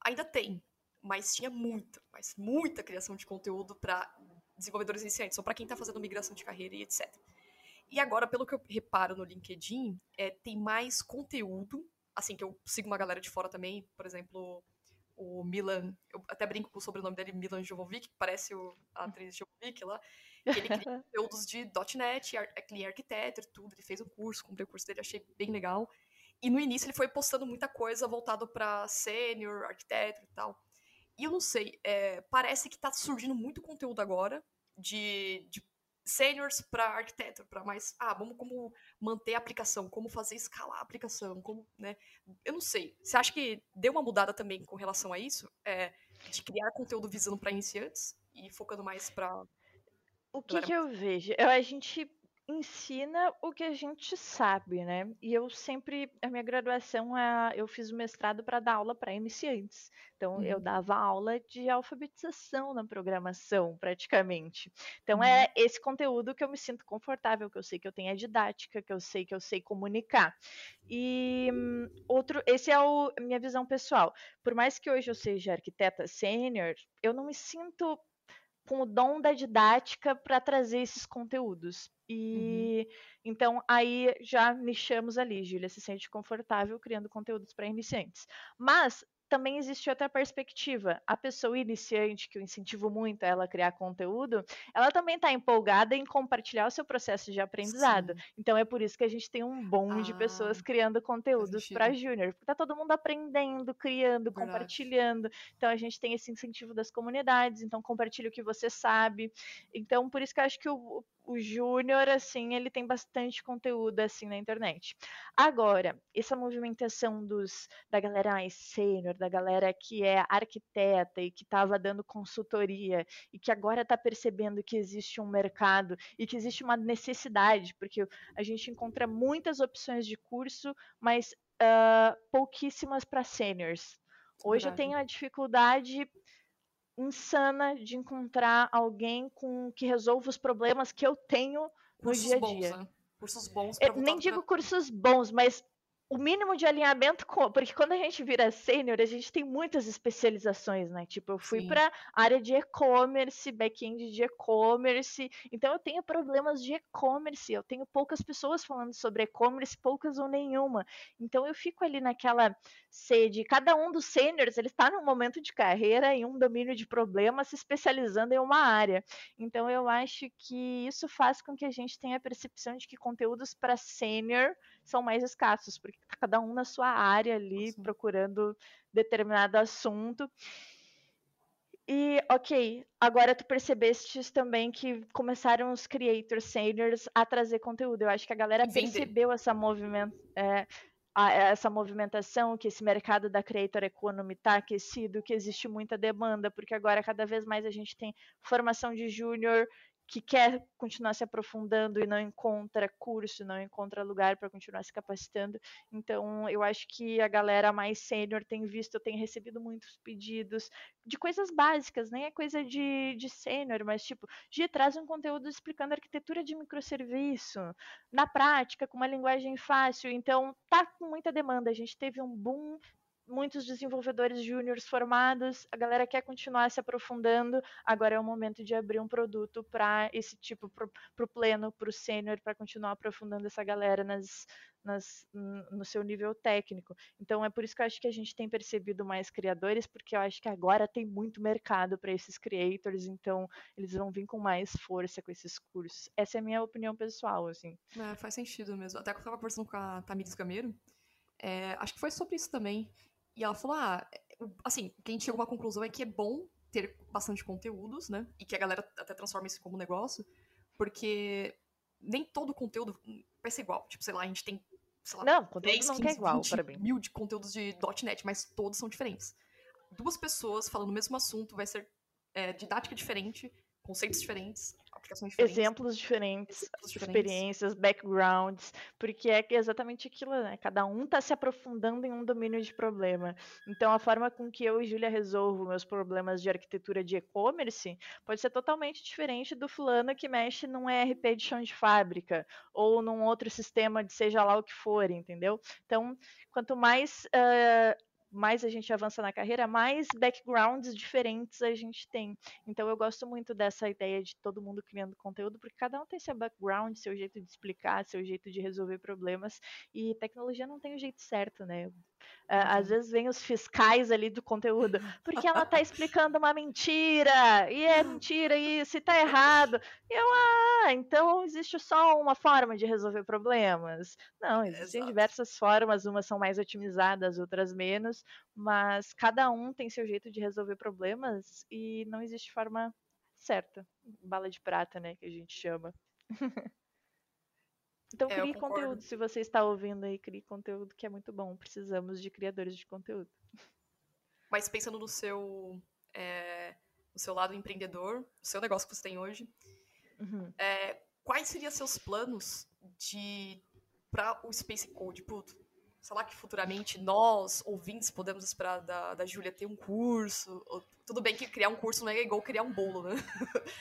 ainda tem, mas tinha muita, mas muita criação de conteúdo para desenvolvedores iniciantes, ou para quem está fazendo migração de carreira e etc. E agora, pelo que eu reparo no LinkedIn, é, tem mais conteúdo. Assim, que eu sigo uma galera de fora também, por exemplo, o Milan, eu até brinco com o sobrenome dele, Milan Jovovic, que parece o, a atriz Jovovic lá, que ele cria conteúdos de .NET, é arquiteto e tudo, ele fez um curso, comprei o curso dele, achei bem legal. E no início ele foi postando muita coisa voltado para sênior, arquiteto e tal. E eu não sei, é, parece que tá surgindo muito conteúdo agora de, de seniors para arquiteto, para mais, ah, vamos como manter a aplicação, como fazer escalar a aplicação, como, né? Eu não sei. Você acha que deu uma mudada também com relação a isso, é, de criar conteúdo visando para iniciantes e focando mais para o que, que eu vejo? Eu, a gente ensina o que a gente sabe, né? E eu sempre, a minha graduação, eu fiz o mestrado para dar aula para iniciantes. Então, uhum. eu dava aula de alfabetização na programação, praticamente. Então, uhum. é esse conteúdo que eu me sinto confortável, que eu sei que eu tenho a didática, que eu sei que eu sei comunicar. E outro, esse é a minha visão pessoal. Por mais que hoje eu seja arquiteta sênior, eu não me sinto com o dom da didática para trazer esses conteúdos. E uhum. então aí já nichamos ali, Júlia se sente confortável criando conteúdos para iniciantes. Mas também existe outra perspectiva. A pessoa iniciante, que eu incentivo muito ela a criar conteúdo, ela também está empolgada em compartilhar o seu processo de aprendizado. Sim. Então é por isso que a gente tem um bom ah, de pessoas ah, criando conteúdos para júnior. Porque tá todo mundo aprendendo, criando, Verdade. compartilhando. Então a gente tem esse incentivo das comunidades. Então compartilha o que você sabe. Então por isso que eu acho que o, o júnior, assim, ele tem bastante conteúdo, assim, na internet. Agora, essa movimentação dos, da galera mais sênior, da galera que é arquiteta e que estava dando consultoria e que agora está percebendo que existe um mercado e que existe uma necessidade, porque a gente encontra muitas opções de curso, mas uh, pouquíssimas para sêniors. Hoje eu tenho a dificuldade insana de encontrar alguém com que resolva os problemas que eu tenho no cursos dia a dia. Bons, né? Cursos bons. Eu nem digo cursos bons, mas o mínimo de alinhamento com. Porque quando a gente vira sênior, a gente tem muitas especializações, né? Tipo, eu fui para área de e-commerce, back-end de e-commerce. Então, eu tenho problemas de e-commerce. Eu tenho poucas pessoas falando sobre e-commerce, poucas ou nenhuma. Então, eu fico ali naquela sede. Cada um dos sêniores, ele está num momento de carreira em um domínio de problema, se especializando em uma área. Então, eu acho que isso faz com que a gente tenha a percepção de que conteúdos para sênior são mais escassos, porque tá cada um na sua área ali Sim. procurando determinado assunto. E, ok, agora tu percebeste também que começaram os creators seniors a trazer conteúdo. Eu acho que a galera percebeu essa movimento, é, a, essa movimentação, que esse mercado da creator economy está aquecido, que existe muita demanda, porque agora cada vez mais a gente tem formação de júnior que quer continuar se aprofundando e não encontra curso, não encontra lugar para continuar se capacitando. Então, eu acho que a galera mais sênior tem visto, tem recebido muitos pedidos de coisas básicas, nem é coisa de, de sênior, mas tipo, de traz um conteúdo explicando arquitetura de microserviço, na prática, com uma linguagem fácil. Então, tá com muita demanda. A gente teve um boom muitos desenvolvedores júniores formados, a galera quer continuar se aprofundando, agora é o momento de abrir um produto para esse tipo, para o pleno, para o sênior, para continuar aprofundando essa galera nas, nas, no seu nível técnico. Então é por isso que eu acho que a gente tem percebido mais criadores, porque eu acho que agora tem muito mercado para esses creators, então eles vão vir com mais força com esses cursos. Essa é a minha opinião pessoal, assim. É, faz sentido mesmo. Até que eu estava conversando com a Tamires Gameiro, é, acho que foi sobre isso também. E ela falou: ah, assim, quem chegou a uma conclusão é que é bom ter bastante conteúdos, né? E que a galera até transforma isso como negócio, porque nem todo conteúdo vai ser igual. Tipo, sei lá, a gente tem. Sei lá, não, conteúdo 10, não 15, é igual para mim. mil de conteúdos de .NET, mas todos são diferentes. Duas pessoas falando o mesmo assunto vai ser é, didática diferente, conceitos diferentes, aplicações diferentes. Exemplos diferentes, Exemplos diferentes. experiências, backgrounds, porque é exatamente aquilo, né? Cada um está se aprofundando em um domínio de problema. Então, a forma com que eu e Júlia resolvo meus problemas de arquitetura de e-commerce pode ser totalmente diferente do fulano que mexe num ERP de chão de fábrica ou num outro sistema de seja lá o que for, entendeu? Então, quanto mais uh, mais a gente avança na carreira, mais backgrounds diferentes a gente tem. Então eu gosto muito dessa ideia de todo mundo criando conteúdo, porque cada um tem seu background, seu jeito de explicar, seu jeito de resolver problemas, e tecnologia não tem o jeito certo, né? Uh, às vezes vem os fiscais ali do conteúdo, porque ela está explicando uma mentira, e é mentira isso, e tá errado. E eu, ah, então existe só uma forma de resolver problemas. Não, existem Exato. diversas formas, umas são mais otimizadas, outras menos, mas cada um tem seu jeito de resolver problemas e não existe forma certa, bala de prata, né, que a gente chama. Então é, crie conteúdo. Se você está ouvindo aí, crie conteúdo que é muito bom. Precisamos de criadores de conteúdo. Mas pensando no seu, é, no seu lado empreendedor, o seu negócio que você tem hoje, uhum. é, quais seriam seus planos de para o Space Code? Puto, sei lá que futuramente nós, ouvintes, podemos esperar da, da Júlia ter um curso. Ou, tudo bem que criar um curso não é igual criar um bolo, né?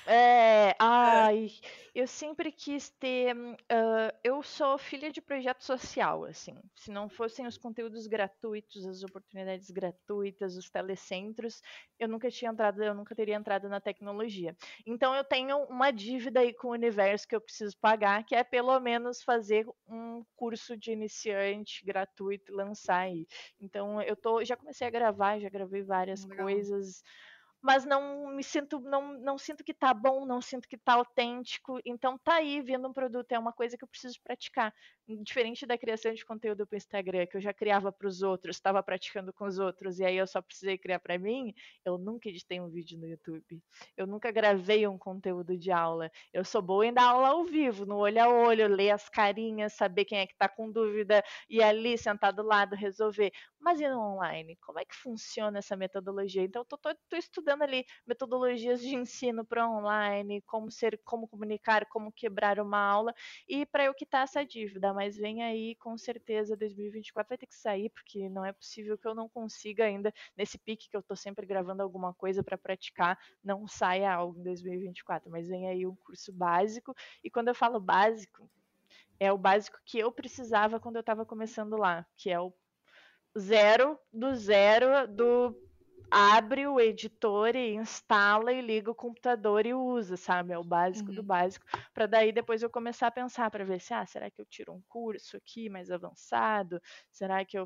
É, ai, eu sempre quis ter. Uh, eu sou filha de projeto social, assim. Se não fossem os conteúdos gratuitos, as oportunidades gratuitas, os telecentros, eu nunca tinha entrado, eu nunca teria entrado na tecnologia. Então eu tenho uma dívida aí com o universo que eu preciso pagar, que é pelo menos fazer um curso de iniciante gratuito e lançar aí. Então eu tô, já comecei a gravar, já gravei várias Legal. coisas mas não me sinto, não, não sinto que tá bom, não sinto que tá autêntico. Então tá aí vindo um produto, é uma coisa que eu preciso praticar. Diferente da criação de conteúdo para o Instagram, que eu já criava para os outros, estava praticando com os outros e aí eu só precisei criar para mim, eu nunca editei um vídeo no YouTube. Eu nunca gravei um conteúdo de aula. Eu sou boa em dar aula ao vivo, no olho a olho, ler as carinhas, saber quem é que está com dúvida e ali sentar do lado resolver. Mas e no online? Como é que funciona essa metodologia? Então, eu estou estudando ali metodologias de ensino para online, como ser, como comunicar, como quebrar uma aula, e para eu quitar essa dívida. Mas vem aí, com certeza, 2024 vai ter que sair, porque não é possível que eu não consiga ainda, nesse pique que eu estou sempre gravando alguma coisa para praticar, não saia algo em 2024. Mas vem aí um curso básico, e quando eu falo básico, É o básico que eu precisava quando eu estava começando lá, que é o zero do zero do abre o editor e instala e liga o computador e usa, sabe? É o básico uhum. do básico, para daí depois eu começar a pensar para ver se, ah, será que eu tiro um curso aqui mais avançado? Será que eu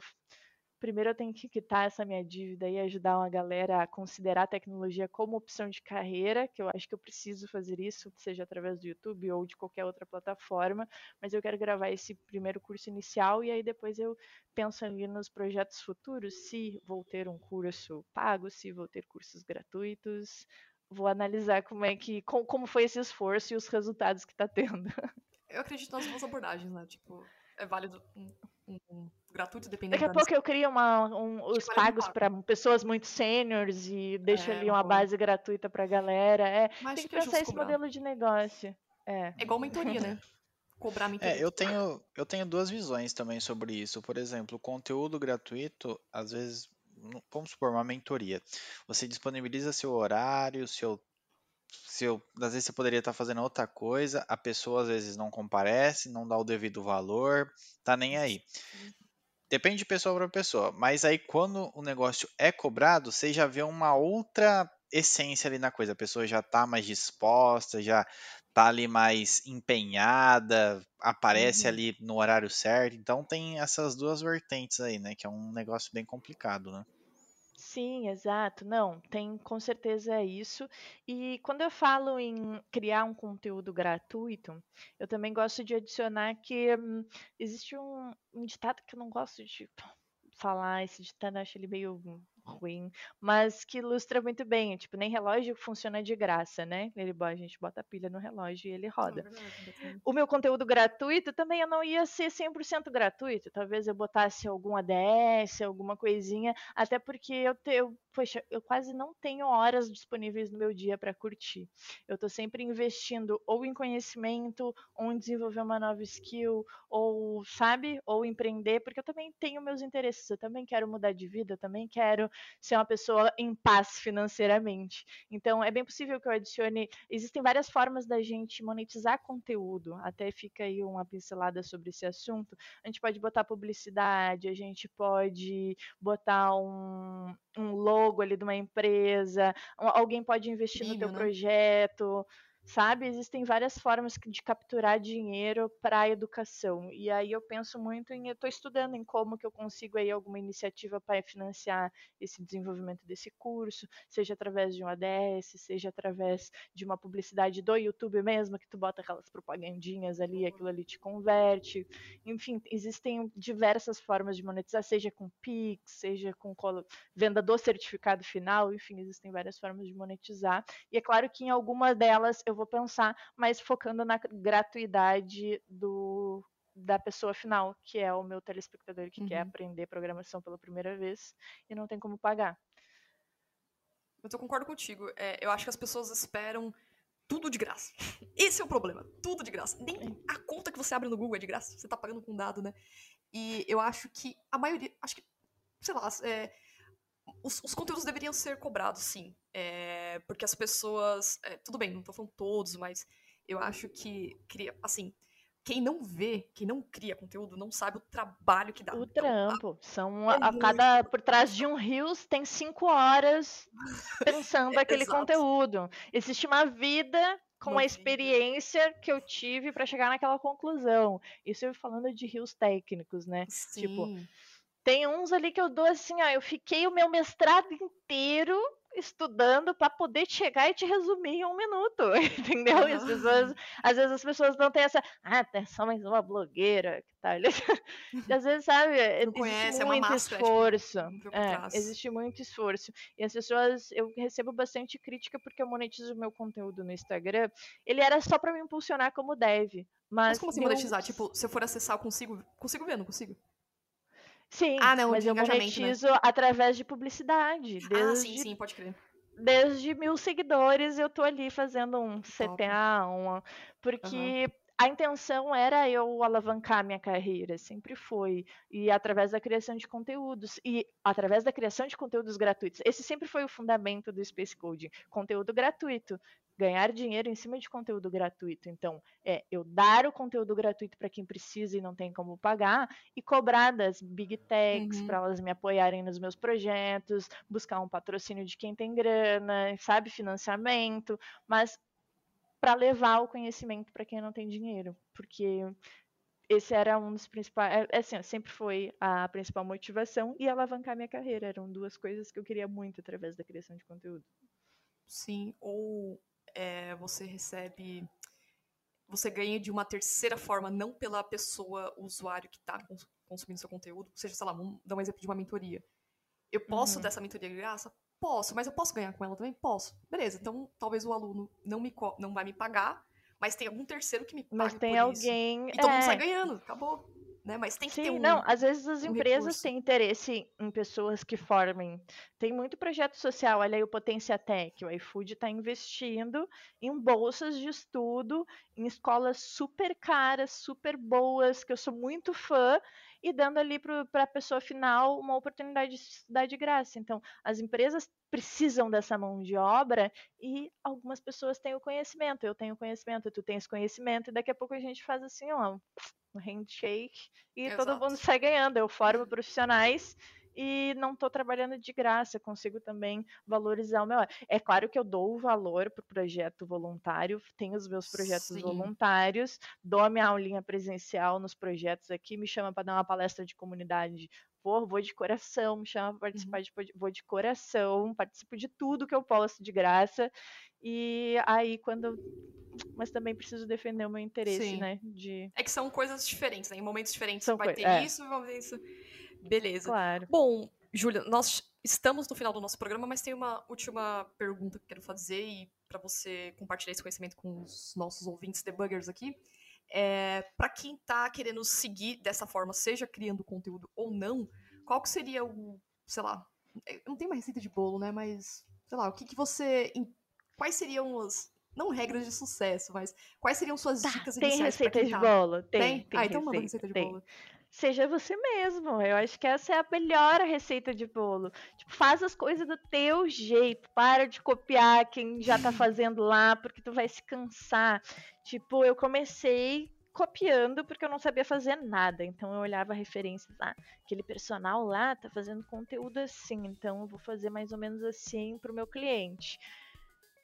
primeiro eu tenho que quitar essa minha dívida e ajudar uma galera a considerar a tecnologia como opção de carreira, que eu acho que eu preciso fazer isso, seja através do YouTube ou de qualquer outra plataforma, mas eu quero gravar esse primeiro curso inicial e aí depois eu penso ali nos projetos futuros, se vou ter um curso pago, se vou ter cursos gratuitos, vou analisar como é que como foi esse esforço e os resultados que está tendo. Eu acredito nas duas abordagens, né? Tipo, é válido um, gratuito, dependendo Daqui a pouco eu crio uma, um, os pagos para pessoas muito sêniores e deixo é, ali uma bom. base gratuita para a galera. É, Mas tem que, que pensar esse cobrar. modelo de negócio. É, é igual mentoria, né? Cobrar mentoria. É, eu tenho, eu tenho duas visões também sobre isso. Por exemplo, conteúdo gratuito, às vezes, vamos supor, uma mentoria. Você disponibiliza seu horário, seu se eu, às vezes você poderia estar fazendo outra coisa, a pessoa às vezes não comparece, não dá o devido valor, tá nem aí. Depende de pessoa para pessoa, mas aí quando o negócio é cobrado, você já vê uma outra essência ali na coisa. A pessoa já tá mais disposta, já tá ali mais empenhada, aparece uhum. ali no horário certo. Então tem essas duas vertentes aí, né? Que é um negócio bem complicado, né? Sim, exato. Não, tem com certeza isso. E quando eu falo em criar um conteúdo gratuito, eu também gosto de adicionar que hum, existe um, um ditado que eu não gosto de falar, esse ditado eu acho ele meio ruim, mas que ilustra muito bem. Tipo, nem relógio funciona de graça, né? Ele, a gente bota a pilha no relógio e ele roda. É o meu conteúdo gratuito também eu não ia ser 100% gratuito. Talvez eu botasse algum ADS, alguma coisinha, até porque eu, te, eu poxa, eu quase não tenho horas disponíveis no meu dia para curtir. Eu estou sempre investindo ou em conhecimento, ou em desenvolver uma nova skill, ou, sabe, ou empreender, porque eu também tenho meus interesses, eu também quero mudar de vida, eu também quero ser uma pessoa em paz financeiramente. Então, é bem possível que eu adicione. Existem várias formas da gente monetizar conteúdo, até fica aí uma pincelada sobre esse assunto. A gente pode botar publicidade, a gente pode botar um, um logo ali de uma empresa, alguém pode investir no teu né? projeto, sabe? Existem várias formas de capturar dinheiro para a educação. E aí eu penso muito em, eu estou estudando em como que eu consigo aí alguma iniciativa para financiar esse desenvolvimento desse curso, seja através de um ADS, seja através de uma publicidade do YouTube mesmo, que tu bota aquelas propagandinhas ali, aquilo ali te converte. Enfim, existem diversas formas de monetizar, seja com Pix, seja com venda do certificado final, enfim, existem várias formas de monetizar. E é claro que em alguma delas eu eu vou pensar, mas focando na gratuidade do da pessoa final, que é o meu telespectador que uhum. quer aprender programação pela primeira vez e não tem como pagar. Eu concordo contigo. É, eu acho que as pessoas esperam tudo de graça. Esse é o problema. Tudo de graça. Nem a conta que você abre no Google é de graça. Você tá pagando com dado, né? E eu acho que a maioria. Acho que. Sei lá. É, os, os, conteúdos deveriam ser cobrados, sim. É, porque as pessoas. É, tudo bem, não tô falando todos, mas eu acho que. Cria, assim, quem não vê, quem não cria conteúdo, não sabe o trabalho que dá. O então, trampo. São é a, cada. Por trás de um Rios tem cinco horas pensando aquele conteúdo. Existe uma vida com a experiência que eu tive para chegar naquela conclusão. Isso eu falando de rios técnicos, né? Tipo, sim. Tipo, tem uns ali que eu dou assim, ó, eu fiquei o meu mestrado inteiro estudando para poder chegar e te resumir em um minuto, entendeu? Uhum. E as pessoas, às vezes as pessoas não têm essa, ah, tem só mais uma blogueira, que tal? às vezes, sabe, não existe conhece, é muito é esforço. Tipo, é, existe muito esforço. E as pessoas, eu recebo bastante crítica porque eu monetizo o meu conteúdo no Instagram. Ele era só para me impulsionar como dev. Mas, mas como assim monetizar? Tipo, se eu for acessar, eu consigo, consigo ver, não consigo? Sim, ah, não, mas eu né? monetizo né? através de publicidade. Desde, ah, sim, sim, pode crer. Desde mil seguidores eu tô ali fazendo um CTA, uma, porque uhum. a intenção era eu alavancar minha carreira, sempre foi. E através da criação de conteúdos. E através da criação de conteúdos gratuitos. Esse sempre foi o fundamento do Space Coding. Conteúdo gratuito ganhar dinheiro em cima de conteúdo gratuito. Então, é eu dar o conteúdo gratuito para quem precisa e não tem como pagar e cobrar das big techs Uhum. para elas me apoiarem nos meus projetos, buscar um patrocínio de quem tem grana, sabe, financiamento, mas para levar o conhecimento para quem não tem dinheiro, porque esse era um dos principais, é, assim, sempre foi a principal motivação e alavancar minha carreira. Eram duas coisas que eu queria muito através da criação de conteúdo. Sim, ou é, você recebe. Você ganha de uma terceira forma, não pela pessoa, o usuário que está consumindo seu conteúdo. Ou seja, sei lá, vamos dar um exemplo de uma mentoria. Eu posso Uhum. dar essa mentoria de graça? Posso, mas eu posso ganhar com ela também? Posso. Beleza, então talvez o aluno não, me, não vai me pagar, mas tem algum terceiro que me pague Mas tem por isso. alguém. E todo mundo é, sai ganhando, acabou. Né? Mas tem que ter Sim, um. não, às vezes as um empresas recurso. têm interesse em pessoas que formem. Tem muito projeto social, olha aí o Potência Tech, o iFood está investindo em bolsas de estudo, em escolas super caras, super boas, que eu sou muito fã, e dando ali para a pessoa final uma oportunidade de estudar de graça. Então, as empresas precisam dessa mão de obra e algumas pessoas têm o conhecimento. Eu tenho conhecimento, tu tens conhecimento, e daqui a pouco a gente faz assim, ó, um handshake e todo Exato. mundo sai ganhando. Eu formo profissionais e não estou trabalhando de graça, consigo também valorizar o meu. É claro que eu dou o valor para o projeto voluntário, tenho os meus projetos Sim. voluntários, dou a minha aulinha presencial nos projetos aqui, me chama para dar uma palestra de comunidade. Vou, vou de coração, me chama para participar de pod- vou de coração, participo de tudo que eu posso de graça. E aí quando mas também preciso defender o meu interesse, Sim. né, de É que são coisas diferentes, né? Em momentos diferentes São vai coi- ter é. isso, vai ter isso. Beleza. Claro. Bom, Júlia, nós estamos no final do nosso programa, mas tem uma última pergunta que quero fazer e para você compartilhar esse conhecimento com os nossos ouvintes debuggers aqui. É, para quem tá querendo seguir dessa forma, seja criando conteúdo ou não, qual que seria o, sei lá, eu não tem uma receita de bolo, né, mas sei lá, o que que você quais seriam as não regras de sucesso, mas quais seriam suas dicas Tá, Tem iniciais pra receita de tá? bolo? Tem, Tem? tem ah, então manda receita, receita de tem. bolo. Seja você mesmo. Eu acho que essa é a melhor receita de bolo. Tipo, faz as coisas do teu jeito. Para de copiar quem já tá fazendo lá, porque tu vai se cansar. Tipo, eu comecei copiando porque eu não sabia fazer nada. Então eu olhava referências, ah, aquele personal lá tá fazendo conteúdo assim, então eu vou fazer mais ou menos assim pro meu cliente.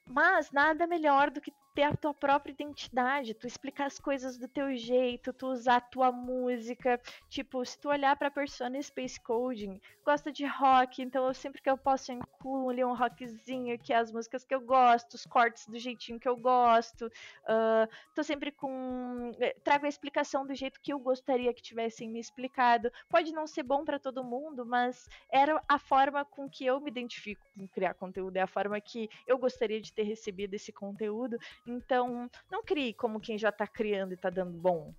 Mas nada melhor do que ter a tua própria identidade, tu explicar as coisas do teu jeito, tu usar a tua música. Tipo, se tu olhar pra Persona Space Coding, gosta de rock, então eu sempre que eu posso eu incluo ali um rockzinho, que é as músicas que eu gosto, os cortes do jeitinho que eu gosto. ah, tô sempre com. eh, Trago a explicação do jeito que eu gostaria que tivessem me explicado. Pode não ser bom pra todo mundo, mas era a forma com que eu me identifico com criar conteúdo, é a forma que eu gostaria de ter recebido esse conteúdo. Então, não crie como quem já tá criando e tá dando bom.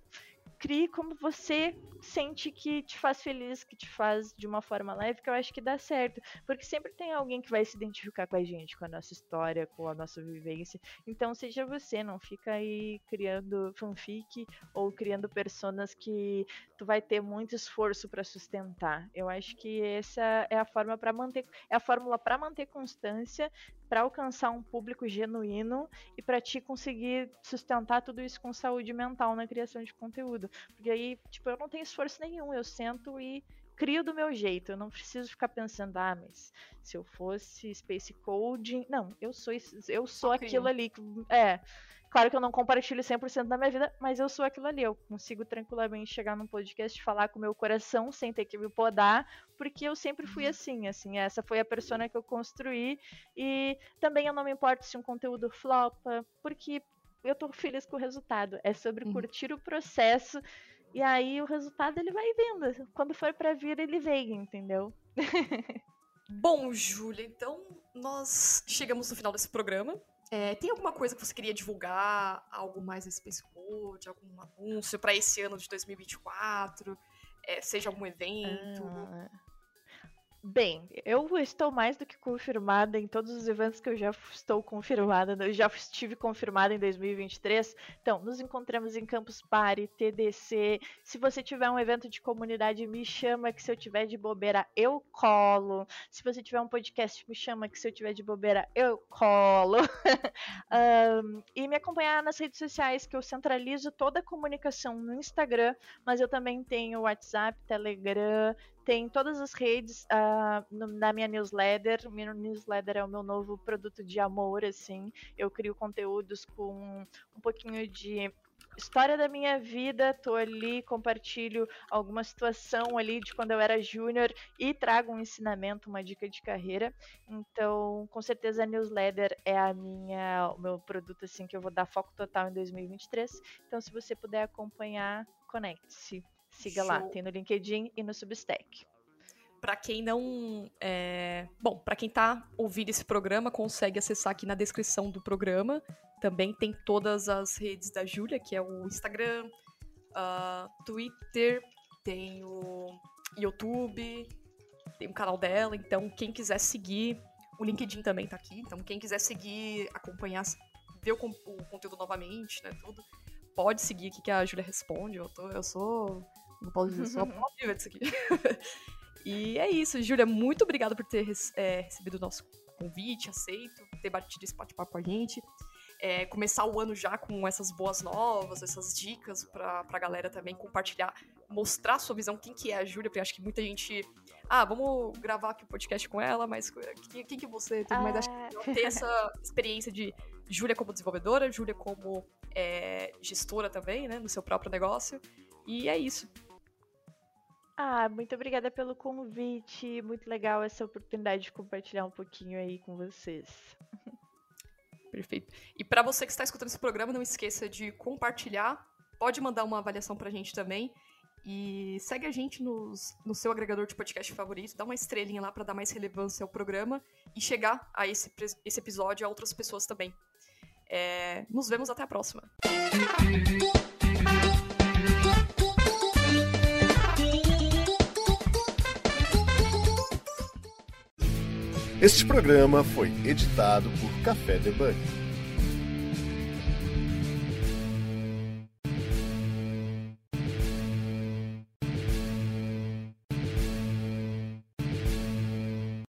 Crie como você sente que te faz feliz, que te faz de uma forma leve, que eu acho que dá certo. Porque sempre tem alguém que vai se identificar com a gente, com a nossa história, com a nossa vivência. Então, seja você, não fica aí criando fanfic ou criando personas que tu vai ter muito esforço para sustentar. Eu acho que essa é a forma para manter, é a fórmula para manter constância, para alcançar um público genuíno e para ti conseguir sustentar tudo isso com saúde mental na criação de conteúdo. Porque aí, tipo, eu não tenho esforço nenhum, eu sento e crio do meu jeito. Eu não preciso ficar pensando, ah, mas se eu fosse Space Coding, não, eu sou eu sou Só aquilo ali. que- É, Claro que eu não compartilho 100% da minha vida, mas eu sou aquilo ali. Eu consigo tranquilamente chegar num podcast e falar com o meu coração sem ter que me podar, porque eu sempre fui assim, assim. Essa foi a persona que eu construí. E também eu não me importo se um conteúdo flopa, porque eu tô feliz com o resultado. É sobre Uhum. curtir o processo. E aí o resultado ele vai vindo. Quando for pra vir, ele vem, entendeu? Bom, Júlia, então nós chegamos no final desse programa. É, tem alguma coisa que você queria divulgar? Algo mais a Space Code? Algum anúncio para esse ano de 2024? É, seja algum evento? Ah, Bem, eu estou mais do que confirmada em todos os eventos que eu já estou confirmada, eu já estive confirmada em 2023. Então, nos encontramos em Campus Party, TDC. Se você tiver um evento de comunidade, me chama que se eu tiver de bobeira, eu colo. Se você tiver um podcast, me chama que se eu tiver de bobeira, eu colo. um, e me acompanhar nas redes sociais, que eu centralizo toda a comunicação no Instagram, mas eu também tenho WhatsApp, Telegram, tem todas as redes uh, no, na minha newsletter. Minha newsletter é o meu novo produto de amor, assim. Eu crio conteúdos com um pouquinho de história da minha vida, tô ali, compartilho alguma situação ali de quando eu era júnior e trago um ensinamento, uma dica de carreira. Então, com certeza a newsletter é a minha, o meu produto assim que eu vou dar foco total em 2023. Então, se você puder acompanhar, conecte-se. Siga Show. lá, tem no LinkedIn e no Substack. Para quem não. É... Bom, para quem tá ouvindo esse programa, consegue acessar aqui na descrição do programa. Também tem todas as redes da Júlia, que é o Instagram, uh, Twitter, tem o YouTube, tem o canal dela. Então, quem quiser seguir, o LinkedIn também tá aqui. Então, quem quiser seguir, acompanhar, ver o, o conteúdo novamente, né? Tudo, pode seguir aqui que a Júlia responde. Eu, tô, eu sou não posso dizer, só disso aqui. e é isso, Júlia, muito obrigada por ter é, recebido o nosso convite, aceito, ter batido esse bate-papo com a gente. É, começar o ano já com essas boas novas, essas dicas pra, pra galera também compartilhar, mostrar a sua visão, quem que é a Júlia, porque acho que muita gente. Ah, vamos gravar aqui o um podcast com ela, mas quem, quem que você tem? Ah. Mas acho que ter essa experiência de Júlia como desenvolvedora, Júlia como é, gestora também, né, no seu próprio negócio. E é isso. Ah, muito obrigada pelo convite. Muito legal essa oportunidade de compartilhar um pouquinho aí com vocês. Perfeito. E para você que está escutando esse programa, não esqueça de compartilhar. Pode mandar uma avaliação para a gente também. E segue a gente nos, no seu agregador de podcast favorito, dá uma estrelinha lá para dar mais relevância ao programa e chegar a esse, esse episódio a outras pessoas também. É, nos vemos até a próxima. Este programa foi editado por Café Debug.